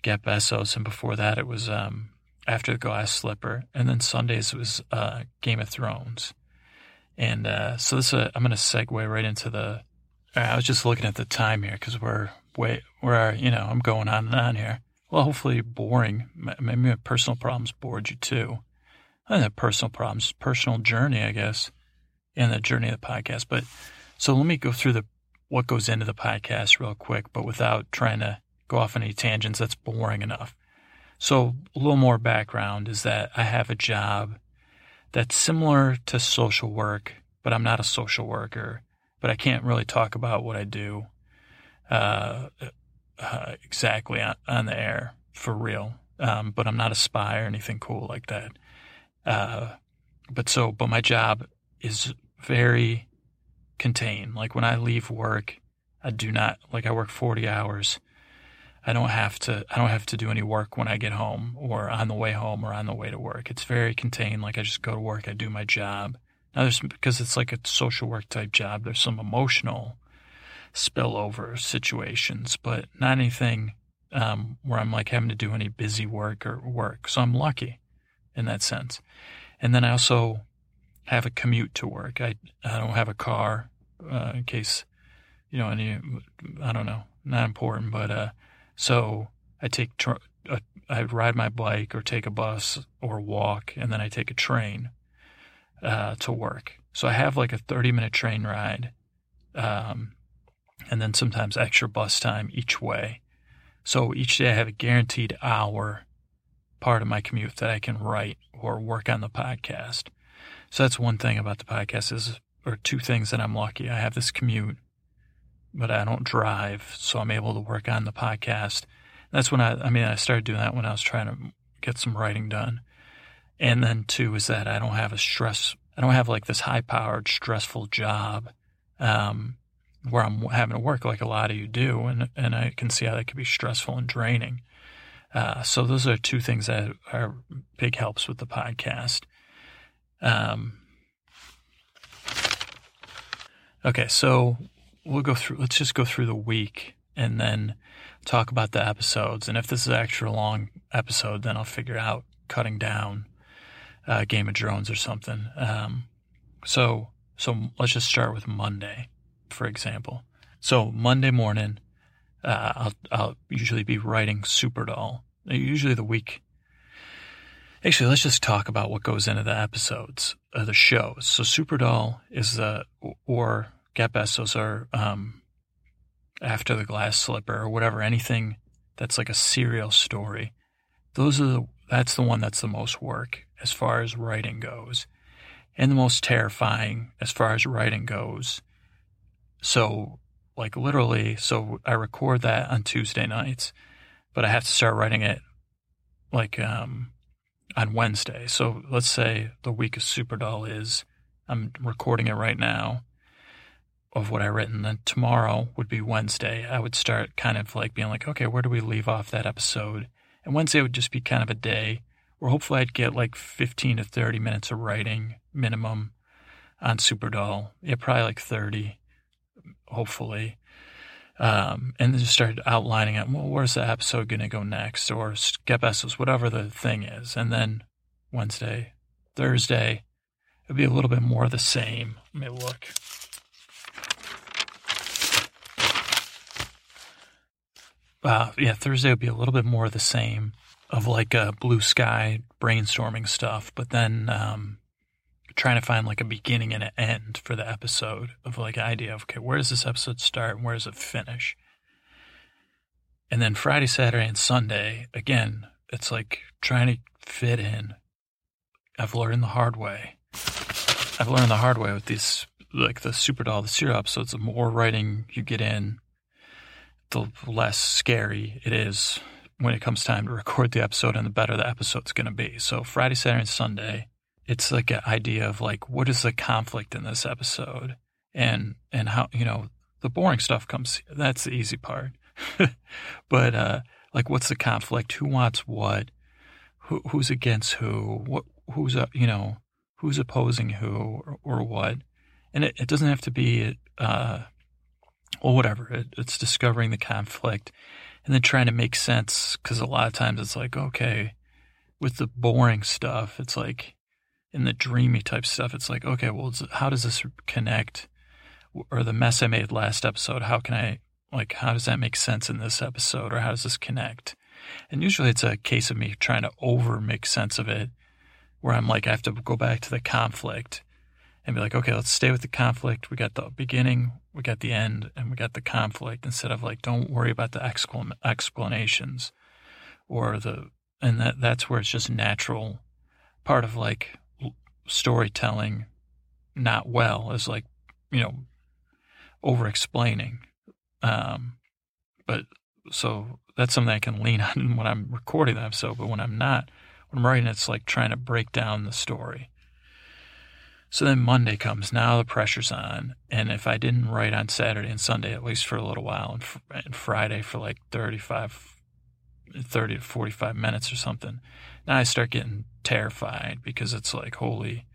get Bezos and before that it was um, after the glass slipper and then sundays was uh, game of thrones and uh, so this, uh, I'm going to segue right into the. I was just looking at the time here because we're way, we're, you know, I'm going on and on here. Well, hopefully boring. Maybe my personal problems bored you too. I the personal problems, personal journey, I guess, and the journey of the podcast. But so let me go through the what goes into the podcast real quick, but without trying to go off any tangents. That's boring enough. So a little more background is that I have a job that's similar to social work, but I'm not a social worker. But I can't really talk about what I do uh, uh, exactly on, on, the air for real. Um, but I'm not a spy or anything cool like that. Uh, but so, but my job is very contained. Like when I leave work, I do not like I work 40 hours I don't have to I don't have to do any work when I get home or on the way home or on the way to work. It's very contained. Like I just go to work, I do my job. Now there's because it's like a social work type job. There's some emotional spillover situations, but not anything um, where I'm like having to do any busy work or work. So I'm lucky in that sense. And then I also have a commute to work. I I don't have a car uh, in case you know any I don't know not important, but uh, so I take tr- a, I ride my bike or take a bus or walk, and then I take a train uh, to work. So I have like a 30 minute train ride, um, and then sometimes extra bus time each way. So each day I have a guaranteed hour part of my commute that I can write or work on the podcast. So that's one thing about the podcast is, or two things that I'm lucky. I have this commute but I don't drive, so I'm able to work on the podcast. That's when I, I mean, I started doing that when I was trying to get some writing done. And then two is that I don't have a stress, I don't have like this high powered, stressful job, um, where I'm having to work like a lot of you do. And, and I can see how that could be stressful and draining. Uh, so those are two things that are big helps with the podcast. Um, okay, so we'll go through, let's just go through the week and then talk about the episodes. And if this is an extra long episode, then I'll figure out cutting down uh, Game of Drones or something. Um, so, so let's just start with Monday, for example. So Monday morning, uh, I'll, I'll usually be writing Super Doll. Usually the week. Actually, let's just talk about what goes into the episodes of the shows. So Super Doll is the, or Get Bezos or um, After the Glass Slipper or whatever, anything that's like a serial story. Those are the, that's the one that's the most work as far as writing goes and the most terrifying as far as writing goes. So, like literally, so I record that on Tuesday nights, but I have to start writing it like um, on Wednesday. So let's say the week of Super Doll is I'm recording it right now of what I written. Then tomorrow would be Wednesday. I would start kind of like being like, okay, where do we leave off that episode? And Wednesday would just be kind of a day where hopefully I'd get like 15 to 30 minutes of writing minimum on Superdoll. Yeah, probably like 30, hopefully. Um, and then just started outlining it. Well, where's the episode going to go next? Or skip episodes, whatever the thing is. And then Wednesday, Thursday, it'll be a little bit more of the same. Let me look. Uh, yeah, Thursday will be a little bit more of the same of like a blue sky brainstorming stuff, but then um, trying to find like a beginning and an end for the episode of like an idea of okay, where does this episode start and where does it finish? And then Friday, Saturday, and Sunday, again, it's like trying to fit in. I've learned the hard way. I've learned the hard way with these, like the Superdoll, the serial episodes. The more writing you get in, the less scary it is when it comes time to record the episode and the better the episode's going to be. So Friday, Saturday, and Sunday, it's like an idea of like, what is the conflict in this episode? And, and how, you know, the boring stuff comes, that's the easy part. [LAUGHS] but, uh, like, what's the conflict? Who wants what? Who, who's against who? What, who's, uh, you know, who's opposing who or, or what? And it, it doesn't have to be, uh, well, whatever. It, it's discovering the conflict and then trying to make sense. Cause a lot of times it's like, okay, with the boring stuff, it's like in the dreamy type stuff, it's like, okay, well, how does this connect? Or the mess I made last episode, how can I, like, how does that make sense in this episode? Or how does this connect? And usually it's a case of me trying to over make sense of it, where I'm like, I have to go back to the conflict and be like, okay, let's stay with the conflict. We got the beginning, we got the end, and we got the conflict instead of like, don't worry about the explanations or the, and that, that's where it's just natural part of like storytelling not well is like, you know, over explaining. Um, but so that's something I can lean on [LAUGHS] when I'm recording the episode, but when I'm not, when I'm writing, it's like trying to break down the story. So then Monday comes. Now the pressure's on. And if I didn't write on Saturday and Sunday, at least for a little while, and, fr- and Friday for like 35, 30 to 45 minutes or something, now I start getting terrified because it's like, holy.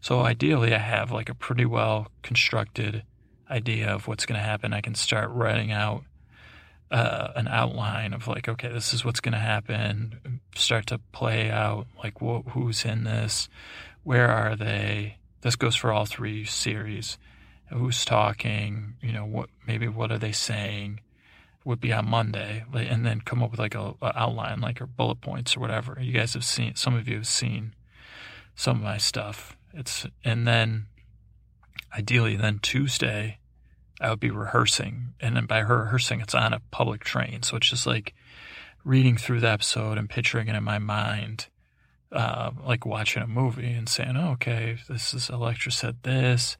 So ideally, I have like a pretty well constructed idea of what's going to happen. I can start writing out uh, an outline of like, okay, this is what's going to happen. Start to play out like, wh- who's in this? Where are they? This goes for all three series. Who's talking? You know, what maybe what are they saying? Would be on Monday, and then come up with like a, a outline, like or bullet points or whatever. You guys have seen. Some of you have seen some of my stuff. It's and then ideally then Tuesday I would be rehearsing, and then by rehearsing, it's on a public train, so it's just like reading through the episode and picturing it in my mind uh, like watching a movie and saying, oh, okay, this is Electra said this,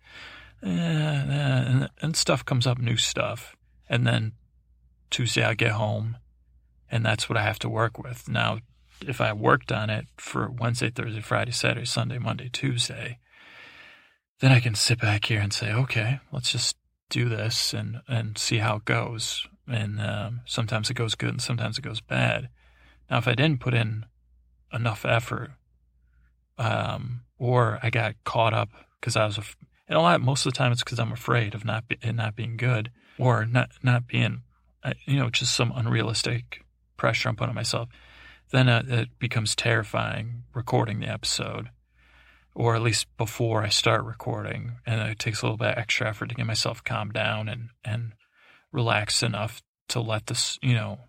eh, eh, and, and stuff comes up, new stuff. And then Tuesday I get home and that's what I have to work with. Now, if I worked on it for Wednesday, Thursday, Friday, Saturday, Sunday, Monday, Tuesday, then I can sit back here and say, okay, let's just do this and, and see how it goes. And um, sometimes it goes good and sometimes it goes bad. Now, if I didn't put in enough effort. Um, or I got caught up because I was, af- and a lot, most of the time it's because I'm afraid of not, be- not being good or not, not being, you know, just some unrealistic pressure I'm putting on myself. Then uh, it becomes terrifying recording the episode, or at least before I start recording. And it takes a little bit extra effort to get myself calmed down and, and relaxed enough to let this, you know,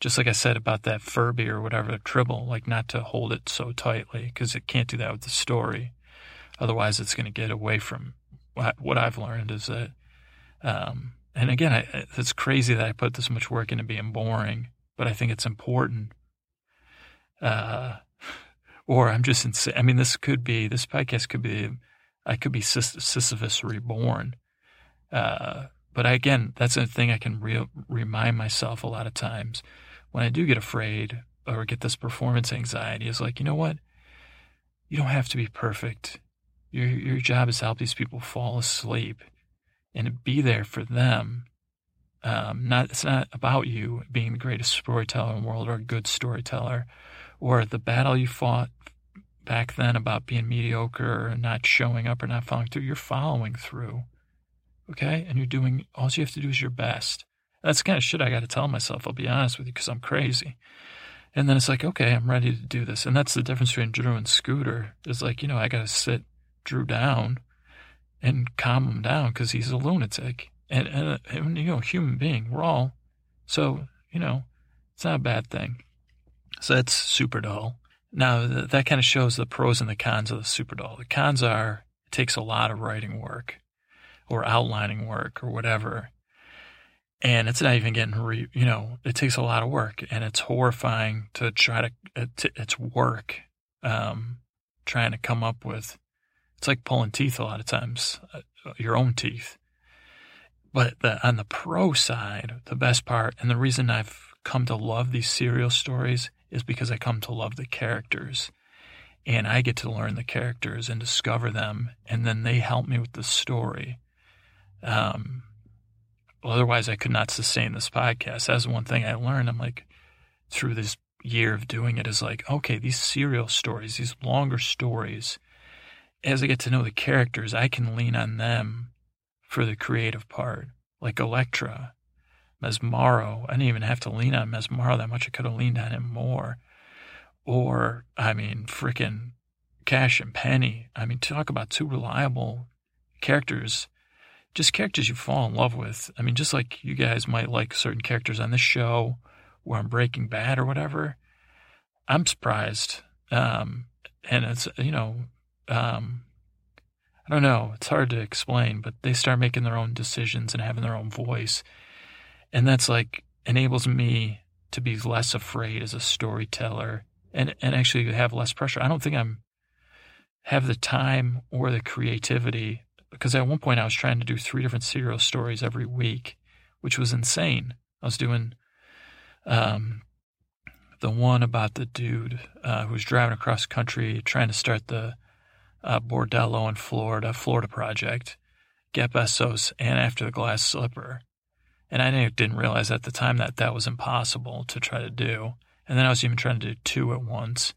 just like I said about that Furby or whatever, Tribble, like not to hold it so tightly because it can't do that with the story. Otherwise, it's going to get away from what I've learned is that, um, and again, I, it's crazy that I put this much work into being boring, but I think it's important. Uh, or I'm just insane. I mean, this could be, this podcast could be, I could be Sisyphus reborn. Uh, but again, that's a thing I can re- remind myself a lot of times when I do get afraid or get this performance anxiety is like, you know what? You don't have to be perfect. Your your job is to help these people fall asleep and be there for them. Um, not it's not about you being the greatest storyteller in the world or a good storyteller, or the battle you fought back then about being mediocre or not showing up or not following through. You're following through. Okay. And you're doing, all you have to do is your best. That's kind of shit I got to tell myself. I'll be honest with you because I'm crazy. And then it's like, okay, I'm ready to do this. And that's the difference between Drew and Scooter. Is like, you know, I got to sit Drew down and calm him down because he's a lunatic. And, and, and, you know, human being, we're all. So, you know, it's not a bad thing. So that's super doll. Now, th- that kind of shows the pros and the cons of the super doll. The cons are it takes a lot of writing work or outlining work or whatever and it's not even getting re, you know it takes a lot of work and it's horrifying to try to it's work um, trying to come up with it's like pulling teeth a lot of times uh, your own teeth but the, on the pro side the best part and the reason i've come to love these serial stories is because i come to love the characters and i get to learn the characters and discover them and then they help me with the story um, otherwise I could not sustain this podcast. That's one thing I learned. I'm like, through this year of doing it, is like, okay, these serial stories, these longer stories, as I get to know the characters, I can lean on them for the creative part. Like Elektra, Mesmero. I didn't even have to lean on Mesmero that much. I could have leaned on him more. Or, I mean, freaking Cash and Penny. I mean, talk about two reliable characters just characters you fall in love with. I mean, just like you guys might like certain characters on this show or on Breaking Bad or whatever. I'm surprised. Um, and it's, you know, um, I don't know. It's hard to explain, but they start making their own decisions and having their own voice. And that's like enables me to be less afraid as a storyteller and, and actually have less pressure. I don't think I'm have the time or the creativity because at one point I was trying to do three different serial stories every week, which was insane. I was doing um, the one about the dude uh, who was driving across country trying to start the uh, bordello in Florida, Florida project, Get Bezos, and After the Glass Slipper. And I didn't realize at the time that that was impossible to try to do. And then I was even trying to do two at once.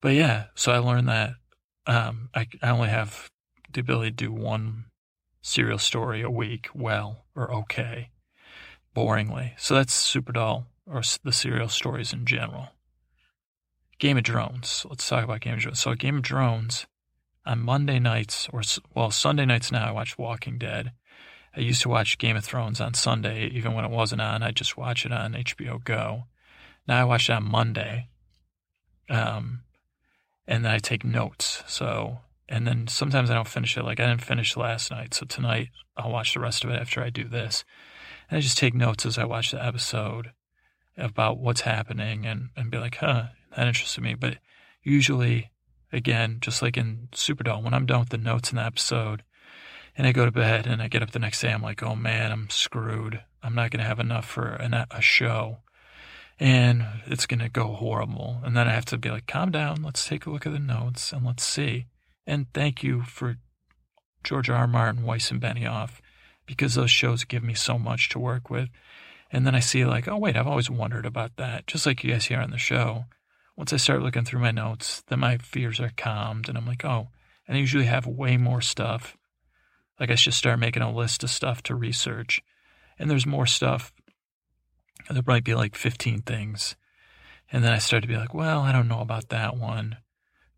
But yeah, so I learned that um, I, I only have the ability to do one serial story a week well or okay, boringly. So that's super dull, or the serial stories in general. Game of Drones. Let's talk about Game of Drones. So, Game of Drones on Monday nights, or well, Sunday nights now, I watch Walking Dead. I used to watch Game of Thrones on Sunday, even when it wasn't on. I'd just watch it on HBO Go. Now I watch it on Monday, um, and then I take notes. So and then sometimes I don't finish it. Like I didn't finish last night, so tonight I'll watch the rest of it after I do this. And I just take notes as I watch the episode about what's happening and, and be like, huh, that interested me. But usually, again, just like in Superdoll, when I'm done with the notes in the episode and I go to bed and I get up the next day, I'm like, oh man, I'm screwed. I'm not going to have enough for an, a show. And it's going to go horrible. And then I have to be like, calm down. Let's take a look at the notes and let's see. And thank you for George R. R. Martin, Weiss, and Benioff, because those shows give me so much to work with. And then I see, like, oh, wait, I've always wondered about that. Just like you guys here on the show. Once I start looking through my notes, then my fears are calmed. And I'm like, oh, and I usually have way more stuff. Like, I should start making a list of stuff to research. And there's more stuff. There might be like 15 things. And then I start to be like, well, I don't know about that one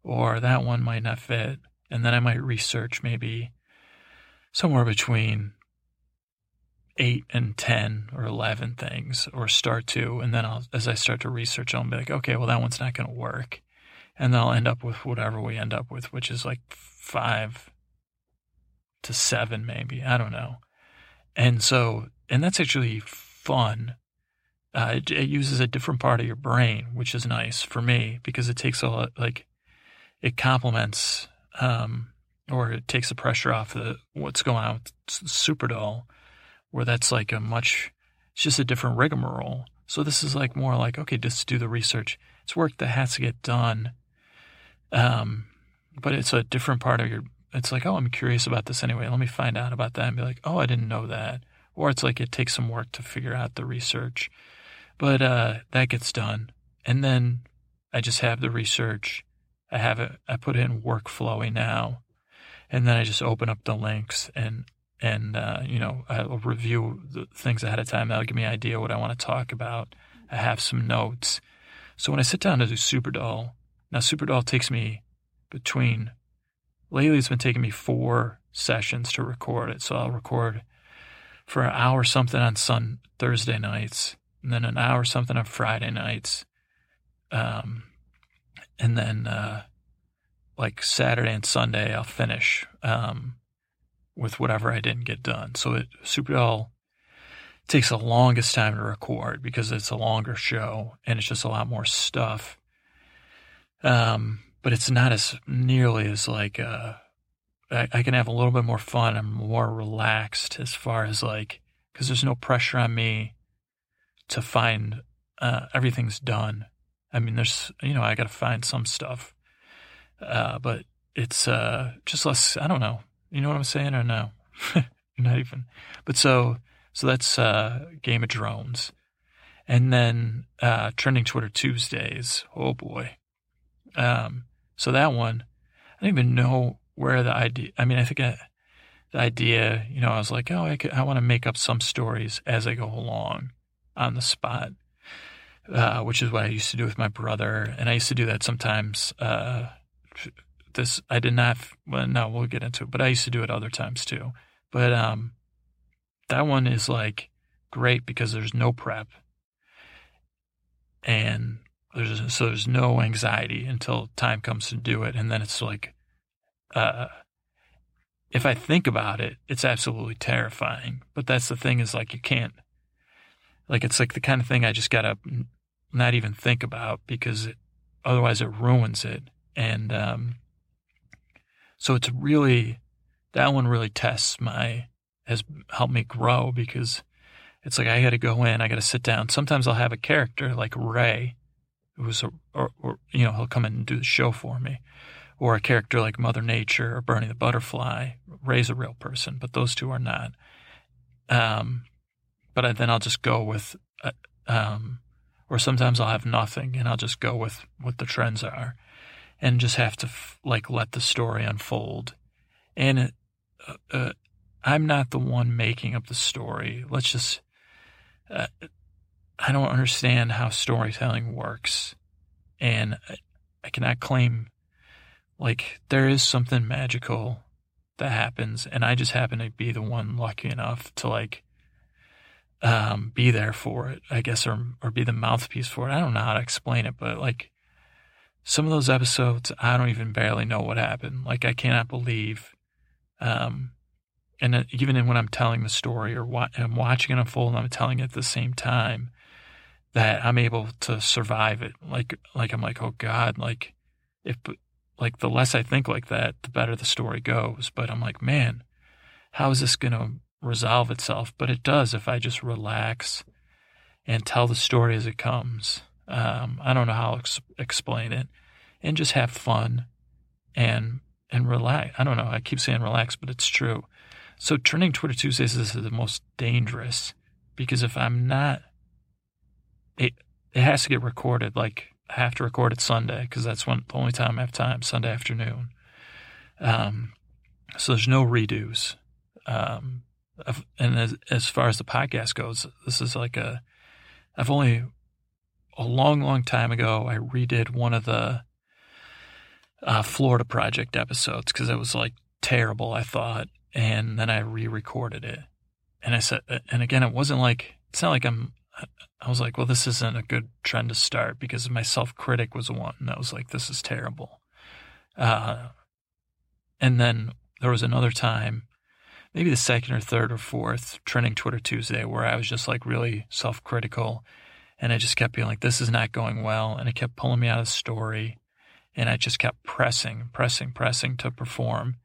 or that one might not fit. And then I might research maybe somewhere between eight and 10 or 11 things or start to. And then I'll, as I start to research, I'll be like, okay, well, that one's not going to work. And then I'll end up with whatever we end up with, which is like five to seven, maybe. I don't know. And so, and that's actually fun. Uh, it, it, uses a different part of your brain, which is nice for me because it takes a lot, like, it complements um, or it takes the pressure off the what's going on with Superdoll, where that's like a much it's just a different rigmarole. So this is like more like okay, just do the research. It's work that has to get done, um, but it's a different part of your. It's like oh, I'm curious about this anyway. Let me find out about that and be like oh, I didn't know that. Or it's like it takes some work to figure out the research, but uh, that gets done, and then I just have the research I have it, I put it in workflowy now. And then I just open up the links and, and, uh, you know, I'll review the things ahead of time. That'll give me an idea what I want to talk about. I have some notes. So when I sit down to do Superdoll, now Superdoll takes me between, lately it's been taking me four sessions to record it. So I'll record for an hour something on Sun Thursday nights, and then an hour something on Friday nights. Um, and then uh, like Saturday and Sunday, I'll finish um, with whatever I didn't get done. So it Superdoll takes the longest time to record because it's a longer show and it's just a lot more stuff. Um, but it's not as nearly as like uh, I, I can have a little bit more fun. I'm more relaxed as far as like because there's no pressure on me to find uh, everything's done I mean, there's, you know, I got to find some stuff. Uh, but it's uh, just less, I don't know. You know what I'm saying or no? [LAUGHS] Not even. But so, so that's uh, Game of Drones. And then uh, Trending Twitter Tuesdays. Oh boy. Um, so that one, I don't even know where the idea, I mean, I think I, the idea, you know, I was like, oh, I, I want to make up some stories as I go along on the spot uh, which is what I used to do with my brother, and I used to do that sometimes. This I did not. Well, no, we'll get into it, but I used to do it other times too. But um, that one is like great because there's no prep, and there's so there's no anxiety until time comes to do it, and then it's like, uh, if I think about it, it's absolutely terrifying. But that's the thing is like you can't like it's like the kind of thing I just gotta not even think about because it, otherwise it ruins it. And um, so it's really that one really tests my has helped me grow because it's like I got to go in, I got to sit down. Sometimes I'll have a character like Ray, who's a or, or you know he'll come in and do the show for me, or a character like Mother Nature or Bernie the Butterfly. Ray's a real person, but those two are not. Um, but I, then I'll just go with, uh, um, or sometimes I'll have nothing and I'll just go with what the trends are, and just have to like let the story unfold. And uh, uh, I'm not the one making up the story. Let's just. Uh, I don't understand how storytelling works, and I, I cannot claim like there is something magical that happens, and I just happen to be the one lucky enough to like um, be there for it, I guess, or or be the mouthpiece for it. I don't know how to explain it, but like some of those episodes, I don't even barely know what happened. Like I cannot believe, um, and even when I'm telling the story or wa- I'm watching it unfold, and I'm telling it at the same time that I'm able to survive it. Like like I'm like, oh God, like if like the less I think like that, the better the story goes. But I'm like, man, how is this gonna resolve itself, but it does if I just relax and tell the story as it comes. Um, I don't know how to ex- explain it, and just have fun and and relax. I don't know. I keep saying relax, but it's true. So Trending Twitter Tuesdays is the most dangerous because if I'm not, it it has to get recorded. Like I have to record it Sunday because that's when the only time I have time, Sunday afternoon. Um, so there's no redos. Um, and as, as far as the podcast goes, this is like a, I've only, a long, long time ago, I redid one of the uh, Florida Project episodes because it was like terrible, I thought. And then I re recorded it. And I said, and again, it wasn't like, it's not like I'm, I was like, well, this isn't a good trend to start because my self critic was one that was like, this is terrible. Uh, and then there was another time maybe the second or third or fourth trending Twitter Tuesday where I was just like really self critical. And I just kept being like, this is not going well. And it kept pulling me out of the story. And I just kept pressing, pressing, pressing to perform.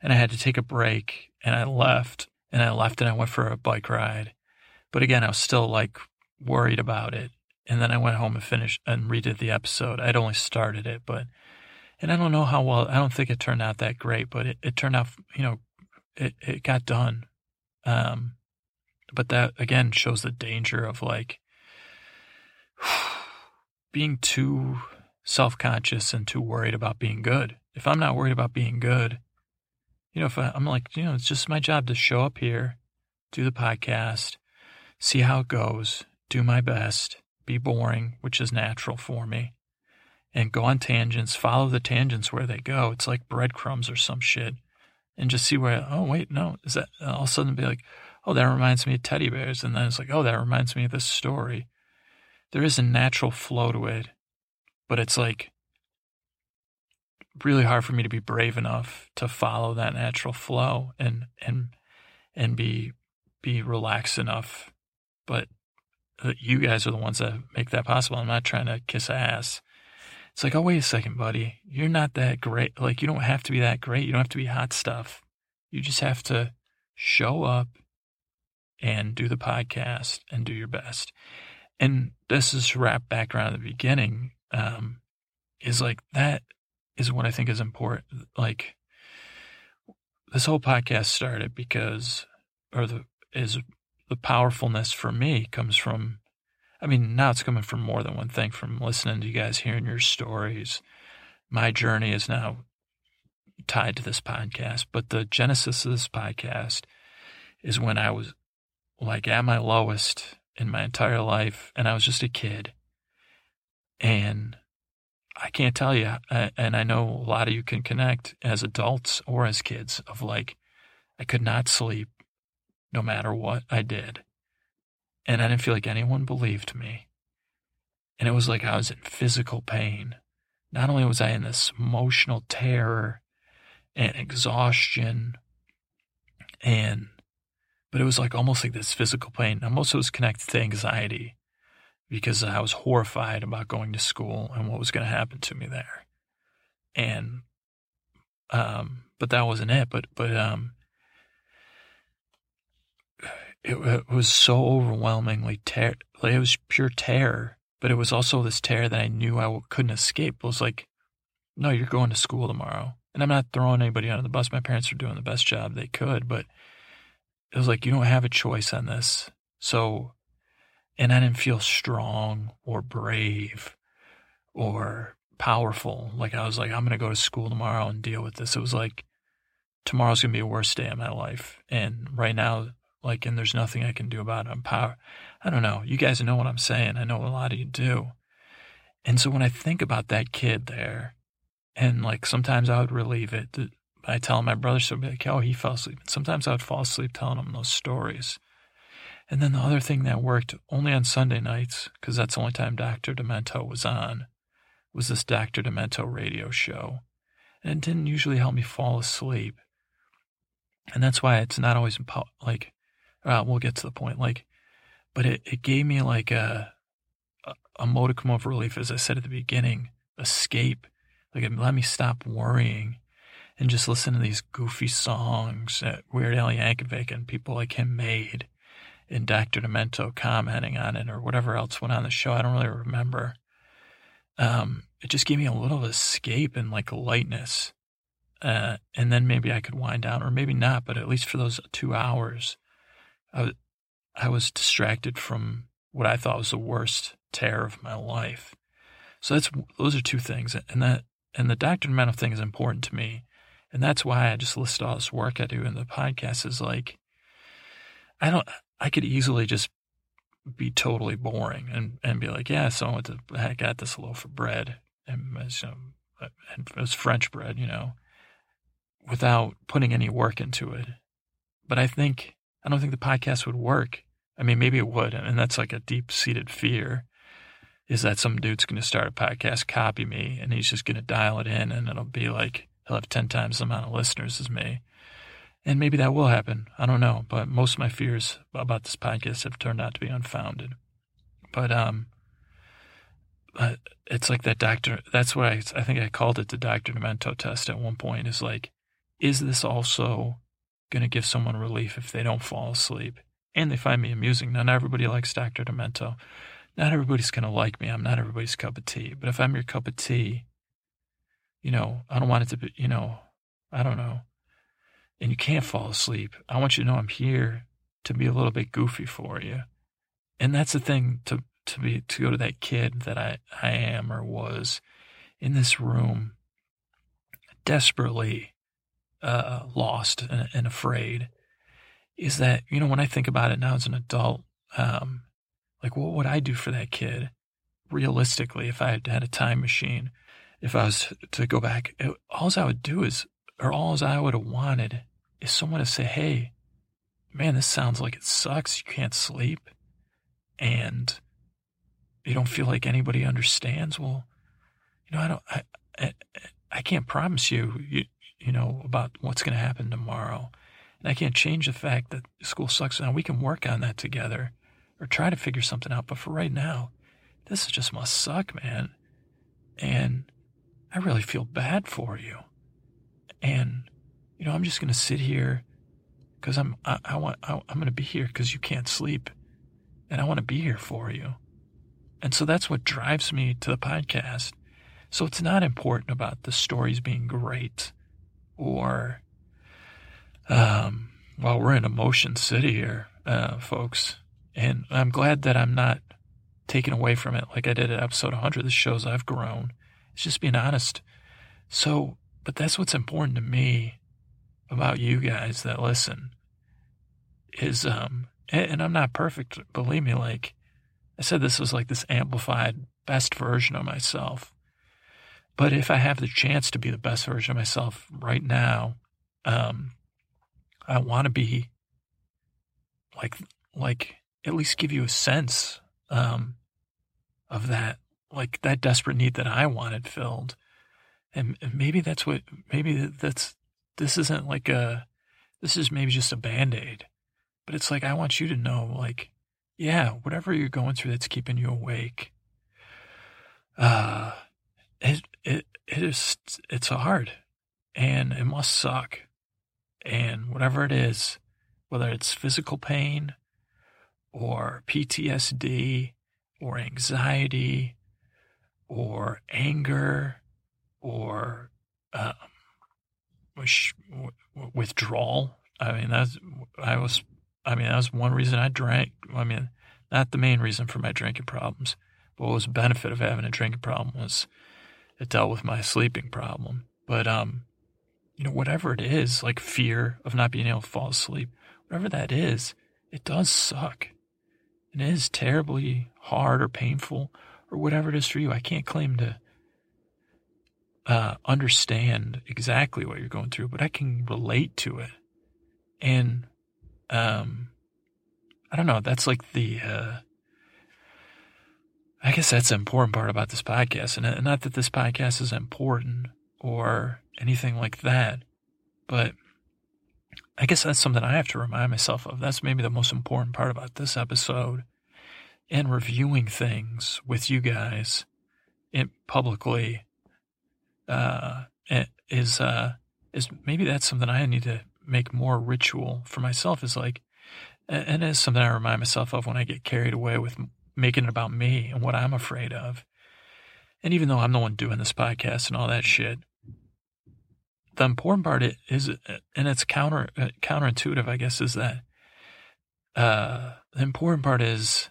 And I had to take a break and I left and I left and I went for a bike ride. But again, I was still like worried about it. And then I went home and finished and redid the episode. I'd only started it, but, and I don't know how well, I don't think it turned out that great, but it, it turned out, you know, it, it got done. Um, but that again shows the danger of like [SIGHS] being too self conscious and too worried about being good. If I'm not worried about being good, you know, if I, I'm like, you know, it's just my job to show up here, do the podcast, see how it goes, do my best, be boring, which is natural for me, and go on tangents, follow the tangents where they go. It's like breadcrumbs or some shit. And just see where, oh, wait, no, is that all of a sudden be like, oh, that reminds me of teddy bears. And then it's like, oh, that reminds me of this story. There is a natural flow to it, but it's like really hard for me to be brave enough to follow that natural flow and, and, and be, be relaxed enough. But uh, you guys are the ones that make that possible. I'm not trying to kiss ass. It's like, oh, wait a second, buddy. You're not that great. Like, you don't have to be that great. You don't have to be hot stuff. You just have to show up and do the podcast and do your best. And this is wrap back around the beginning. Um, is like that is what I think is important. Like this whole podcast started because, or the is the powerfulness for me comes from. I mean, now it's coming from more than one thing. From listening to you guys, hearing your stories, my journey is now tied to this podcast. But the genesis of this podcast is when I was like at my lowest in my entire life, and I was just a kid. And I can't tell you, and I know a lot of you can connect as adults or as kids, of like, I could not sleep no matter what I did. And I didn't feel like anyone believed me. And it was like I was in physical pain. Not only was I in this emotional terror and exhaustion and but it was like almost like this physical pain. Now, most of it was connected to anxiety because I was horrified about going to school and what was going to happen to me there. And, um, but that wasn't it. But, but, um, it, it was so overwhelmingly ter- like it was pure terror, but it was also this terror that I knew I couldn't escape. It was like, no, you're going to school tomorrow. And I'm not throwing anybody under the bus. My parents are doing the best job they could, but it was like, you don't have a choice on this. So, and I didn't feel strong or brave or powerful. Like I was like, I'm going to go to school tomorrow and deal with this. It was like, tomorrow's going to be a worst day of my life. And right now, like, and there's nothing I can do about it. I'm power. I don't know. You guys know what I'm saying. I know a lot of you do. And so when I think about that kid there, and like sometimes I would relieve it, I tell my brother, so be like, oh, he fell asleep. And sometimes I would fall asleep telling him those stories. And then the other thing that worked only on Sunday nights, because that's the only time Dr. Demento was on, was this Dr. Demento radio show. And it didn't usually help me fall asleep. And that's why it's not always like, uh, we'll get to the point. Like, but it, it gave me like a, a, a modicum of relief, as I said at the beginning, escape. Like it let me stop worrying and just listen to these goofy songs that Weird Al Yankovic and people like him made, and Dr. Demento commenting on it, or whatever else went on the show. I don't really remember. Um, it just gave me a little escape and like lightness. Uh, and then maybe I could wind down, or maybe not, but at least for those two hours, I was, I was distracted from what I thought was the worst terror of my life. So that's those are two things, and that and the Dr. Demento thing is important to me and that's why I just list all this work I do in the podcast is like, I don't, I could easily just be totally boring and, and be like, yeah, so I went to, I got this loaf of bread and, uh, you uh, know, and it was French bread, you know, without putting any work into it. But I think, I don't think the podcast would work. I mean, maybe it would. And that's like a deep seated fear is that some dude's going to start a podcast, copy me, and he's just going to dial it in and it'll be like, he'll have 10 times the amount of listeners as me. And maybe that will happen. I don't know. But most of my fears about this podcast have turned out to be unfounded. But, um, but it's like that doctor. That's why I, I think I called it the Dr. Demento test at one point is like, is this also going to give someone relief if they don't fall asleep and they find me amusing? Not everybody likes Dr. Demento. Not everybody's going to like me. I'm not everybody's cup of tea. But if I'm your cup of tea, you know, I don't want it to be, you know, I don't know. And you can't fall asleep. I want you to know I'm here to be a little bit goofy for you. And that's the thing to, to be, to go to that kid that I, I am or was in this room, desperately uh, lost and, and, afraid, is that, you know, when I think about it now as an adult, um, like what would I do for that kid realistically if I had had a time machine? If I was to go back, it, all I would do is, or all I would have wanted is someone to say, hey, man, this sounds like it sucks. You can't sleep. And you don't feel like anybody understands. Well, you know, I don't, I, I, I can't promise you, you, you know, about what's going to happen tomorrow. And I can't change the fact that school sucks. Now we can work on that together or try to figure something out. But for right now, this is just must suck, man. And I really feel bad for you. And, you know, I'm just going to sit here because I'm, I, I want, I, I'm going to be here because you can't sleep and I want to be here for you. And so that's what drives me to the podcast. So it's not important about the stories being great or, um, well, we're in Emotion City here, uh, folks. And I'm glad that I'm not taken away from it like I did at episode 100. This shows I've grown. It's just being honest. So, but that's what's important to me about you guys that listen is, um, and, and I'm not perfect. Believe me, like I said, this was like this amplified best version of myself. But if I have the chance to be the best version of myself right now, um, I want to be like, like at least give you a sense, um, of that, like that desperate need that I wanted filled. And maybe that's what, maybe that's, this isn't like a, this is maybe just a band aid, but it's like, I want you to know, like, yeah, whatever you're going through that's keeping you awake, uh, it, it, it is, it's hard and it must suck. And whatever it is, whether it's physical pain or PTSD or anxiety or anger or um, withdrawal. I mean, that's, I was I mean, that was one reason I drank. I mean, not the main reason for my drinking problems, but what was the benefit of having a drinking problem was it dealt with my sleeping problem. But, um, you know, whatever it is, like fear of not being able to fall asleep, whatever that is, it does suck. And it is terribly hard or painful or whatever it is for you. I can't claim to uh, understand exactly what you're going through, but I can relate to it. And um, I don't know. That's like the, uh, I guess that's the important part about this podcast. And not that this podcast is important or anything like that, but I guess that's something I have to remind myself of. That's maybe the most important part about this episode and reviewing things with you guys in, publicly uh, is uh, is maybe that's something I need to make more ritual for myself is like, and it's something I remind myself of when I get carried away with making it about me and what I'm afraid of. And even though I'm the one doing this podcast and all that shit, the important part is, and it's counter uh, counterintuitive, I guess, is that uh, the important part is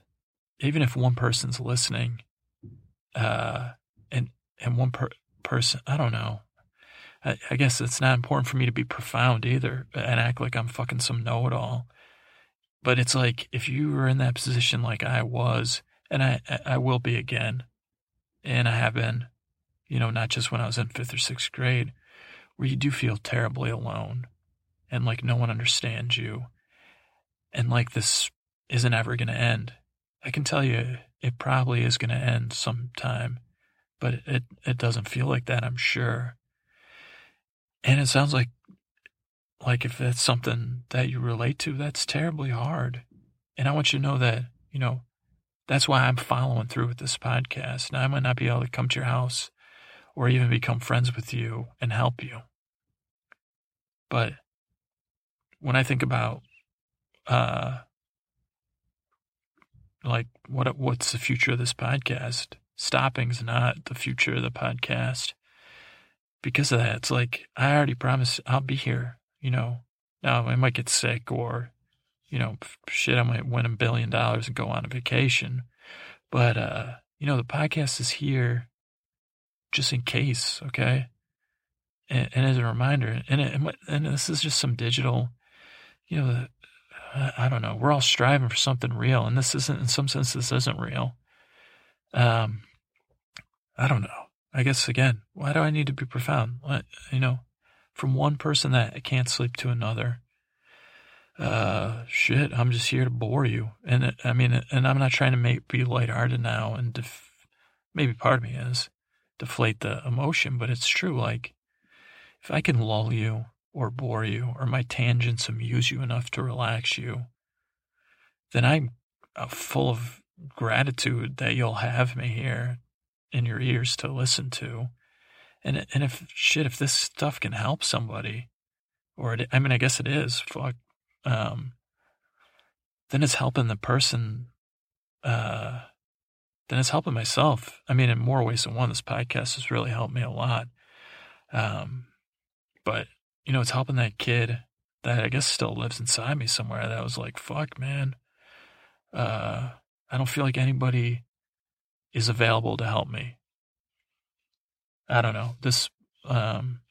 even if one person's listening, uh, and and one per- person, I don't know, I, I guess it's not important for me to be profound either and act like I'm fucking some know it all. But it's like if you were in that position like I was, and I, I will be again, and I have been, you know, not just when I was in fifth or sixth grade, where you do feel terribly alone and like no one understands you. And like this isn't ever going to end. I can tell you it probably is going to end sometime, but it, it doesn't feel like that, I'm sure. And it sounds like like if that's something that you relate to, that's terribly hard. And I want you to know that, you know, that's why I'm following through with this podcast. Now I might not be able to come to your house or even become friends with you and help you. But when I think about uh like what what's the future of this podcast? Stopping's not the future of the podcast because of that, it's like I already promised I'll be here. You know, now I might get sick or, you know, shit, I might win a billion dollars and go on a vacation. But uh, you know, the podcast is here just in case, okay? And, and as a reminder, and, it, and this is just some digital, you know, I don't know. We're all striving for something real, and this isn't, in some sense, this isn't real. Um, I don't know. I guess again, why do I need to be profound? You know, from one person that I can't sleep to another. Uh, shit, I'm just here to bore you. And I mean, and I'm not trying to make be lighthearted now, and def- maybe part of me is deflate the emotion, but it's true. Like, if I can lull you or bore you, or my tangents amuse you enough to relax you, then I'm uh, full of gratitude that you'll have me here in your ears to listen to. And and if shit, if this stuff can help somebody, or it, I mean, I guess it is. Fuck. Um, then it's helping the person. Uh, then it's helping myself. I mean, in more ways than one, this podcast has really helped me a lot. Um, but you know, it's helping that kid that I guess still lives inside me somewhere. That was like, fuck, man. Uh, I don't feel like anybody is available to help me. I don't know. This, um,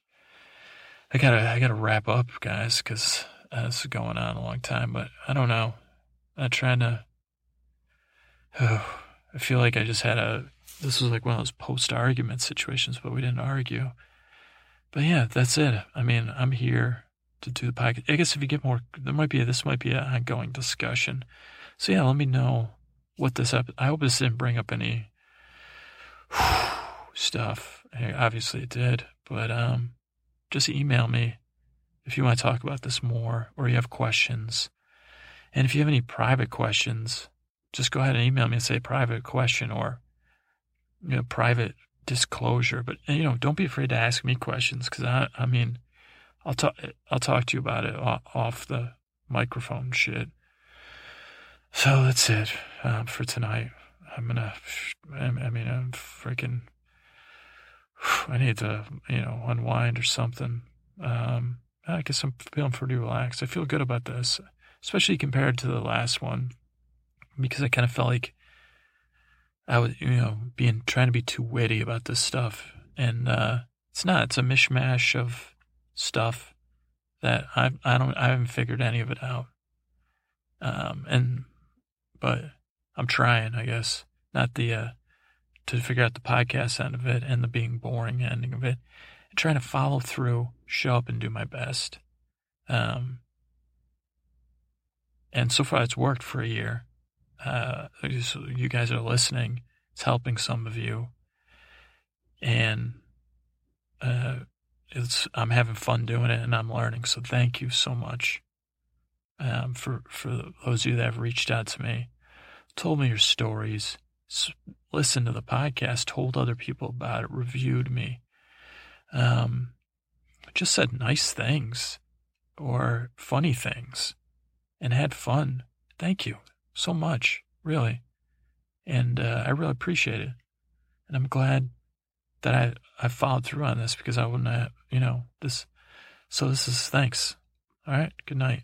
I gotta, I gotta wrap up, guys, because uh, this is going on a long time. But I don't know. I'm trying to. Oh, [SIGHS] I feel like I just had a. This was like one of those post-argument situations, but we didn't argue. But yeah, that's it. I mean, I'm here to do the podcast. I guess if you get more, there might be this might be an ongoing discussion. So yeah, let me know what this. Ep- I hope this didn't bring up any [SIGHS] stuff. Obviously, it did, but um, just email me if you want to talk about this more or you have questions. And if you have any private questions, just go ahead and email me and say private question or you know private disclosure. But you know, don't be afraid to ask me questions because I, I mean, I'll talk, I'll talk to you about it off the microphone shit. So that's it um, for tonight. I'm gonna, I mean, I'm freaking, I need to, you know, unwind or something. Um, I guess I'm feeling pretty relaxed. I feel good about this, especially compared to the last one, because I kind of felt like I was, you know, being trying to be too witty about this stuff, and uh, it's not. It's a mishmash of stuff that I I don't I haven't figured any of it out. Um, and but I'm trying, I guess, not the uh, to figure out the podcast end of it and the being boring ending of it, and trying to follow through, show up, and do my best. Um, and so far, it's worked for a year. Uh, you guys are listening. It's helping some of you, and uh, it's I'm having fun doing it, and I'm learning. So thank you so much um, for for those of you that have reached out to me told me your stories, listened to the podcast, told other people about it, reviewed me, um, just said nice things or funny things and had fun. Thank you so much, really. And uh, I really appreciate it. And I'm glad that I, I followed through on this because I wouldn't have, you know, this. So this is thanks. All right. Good night.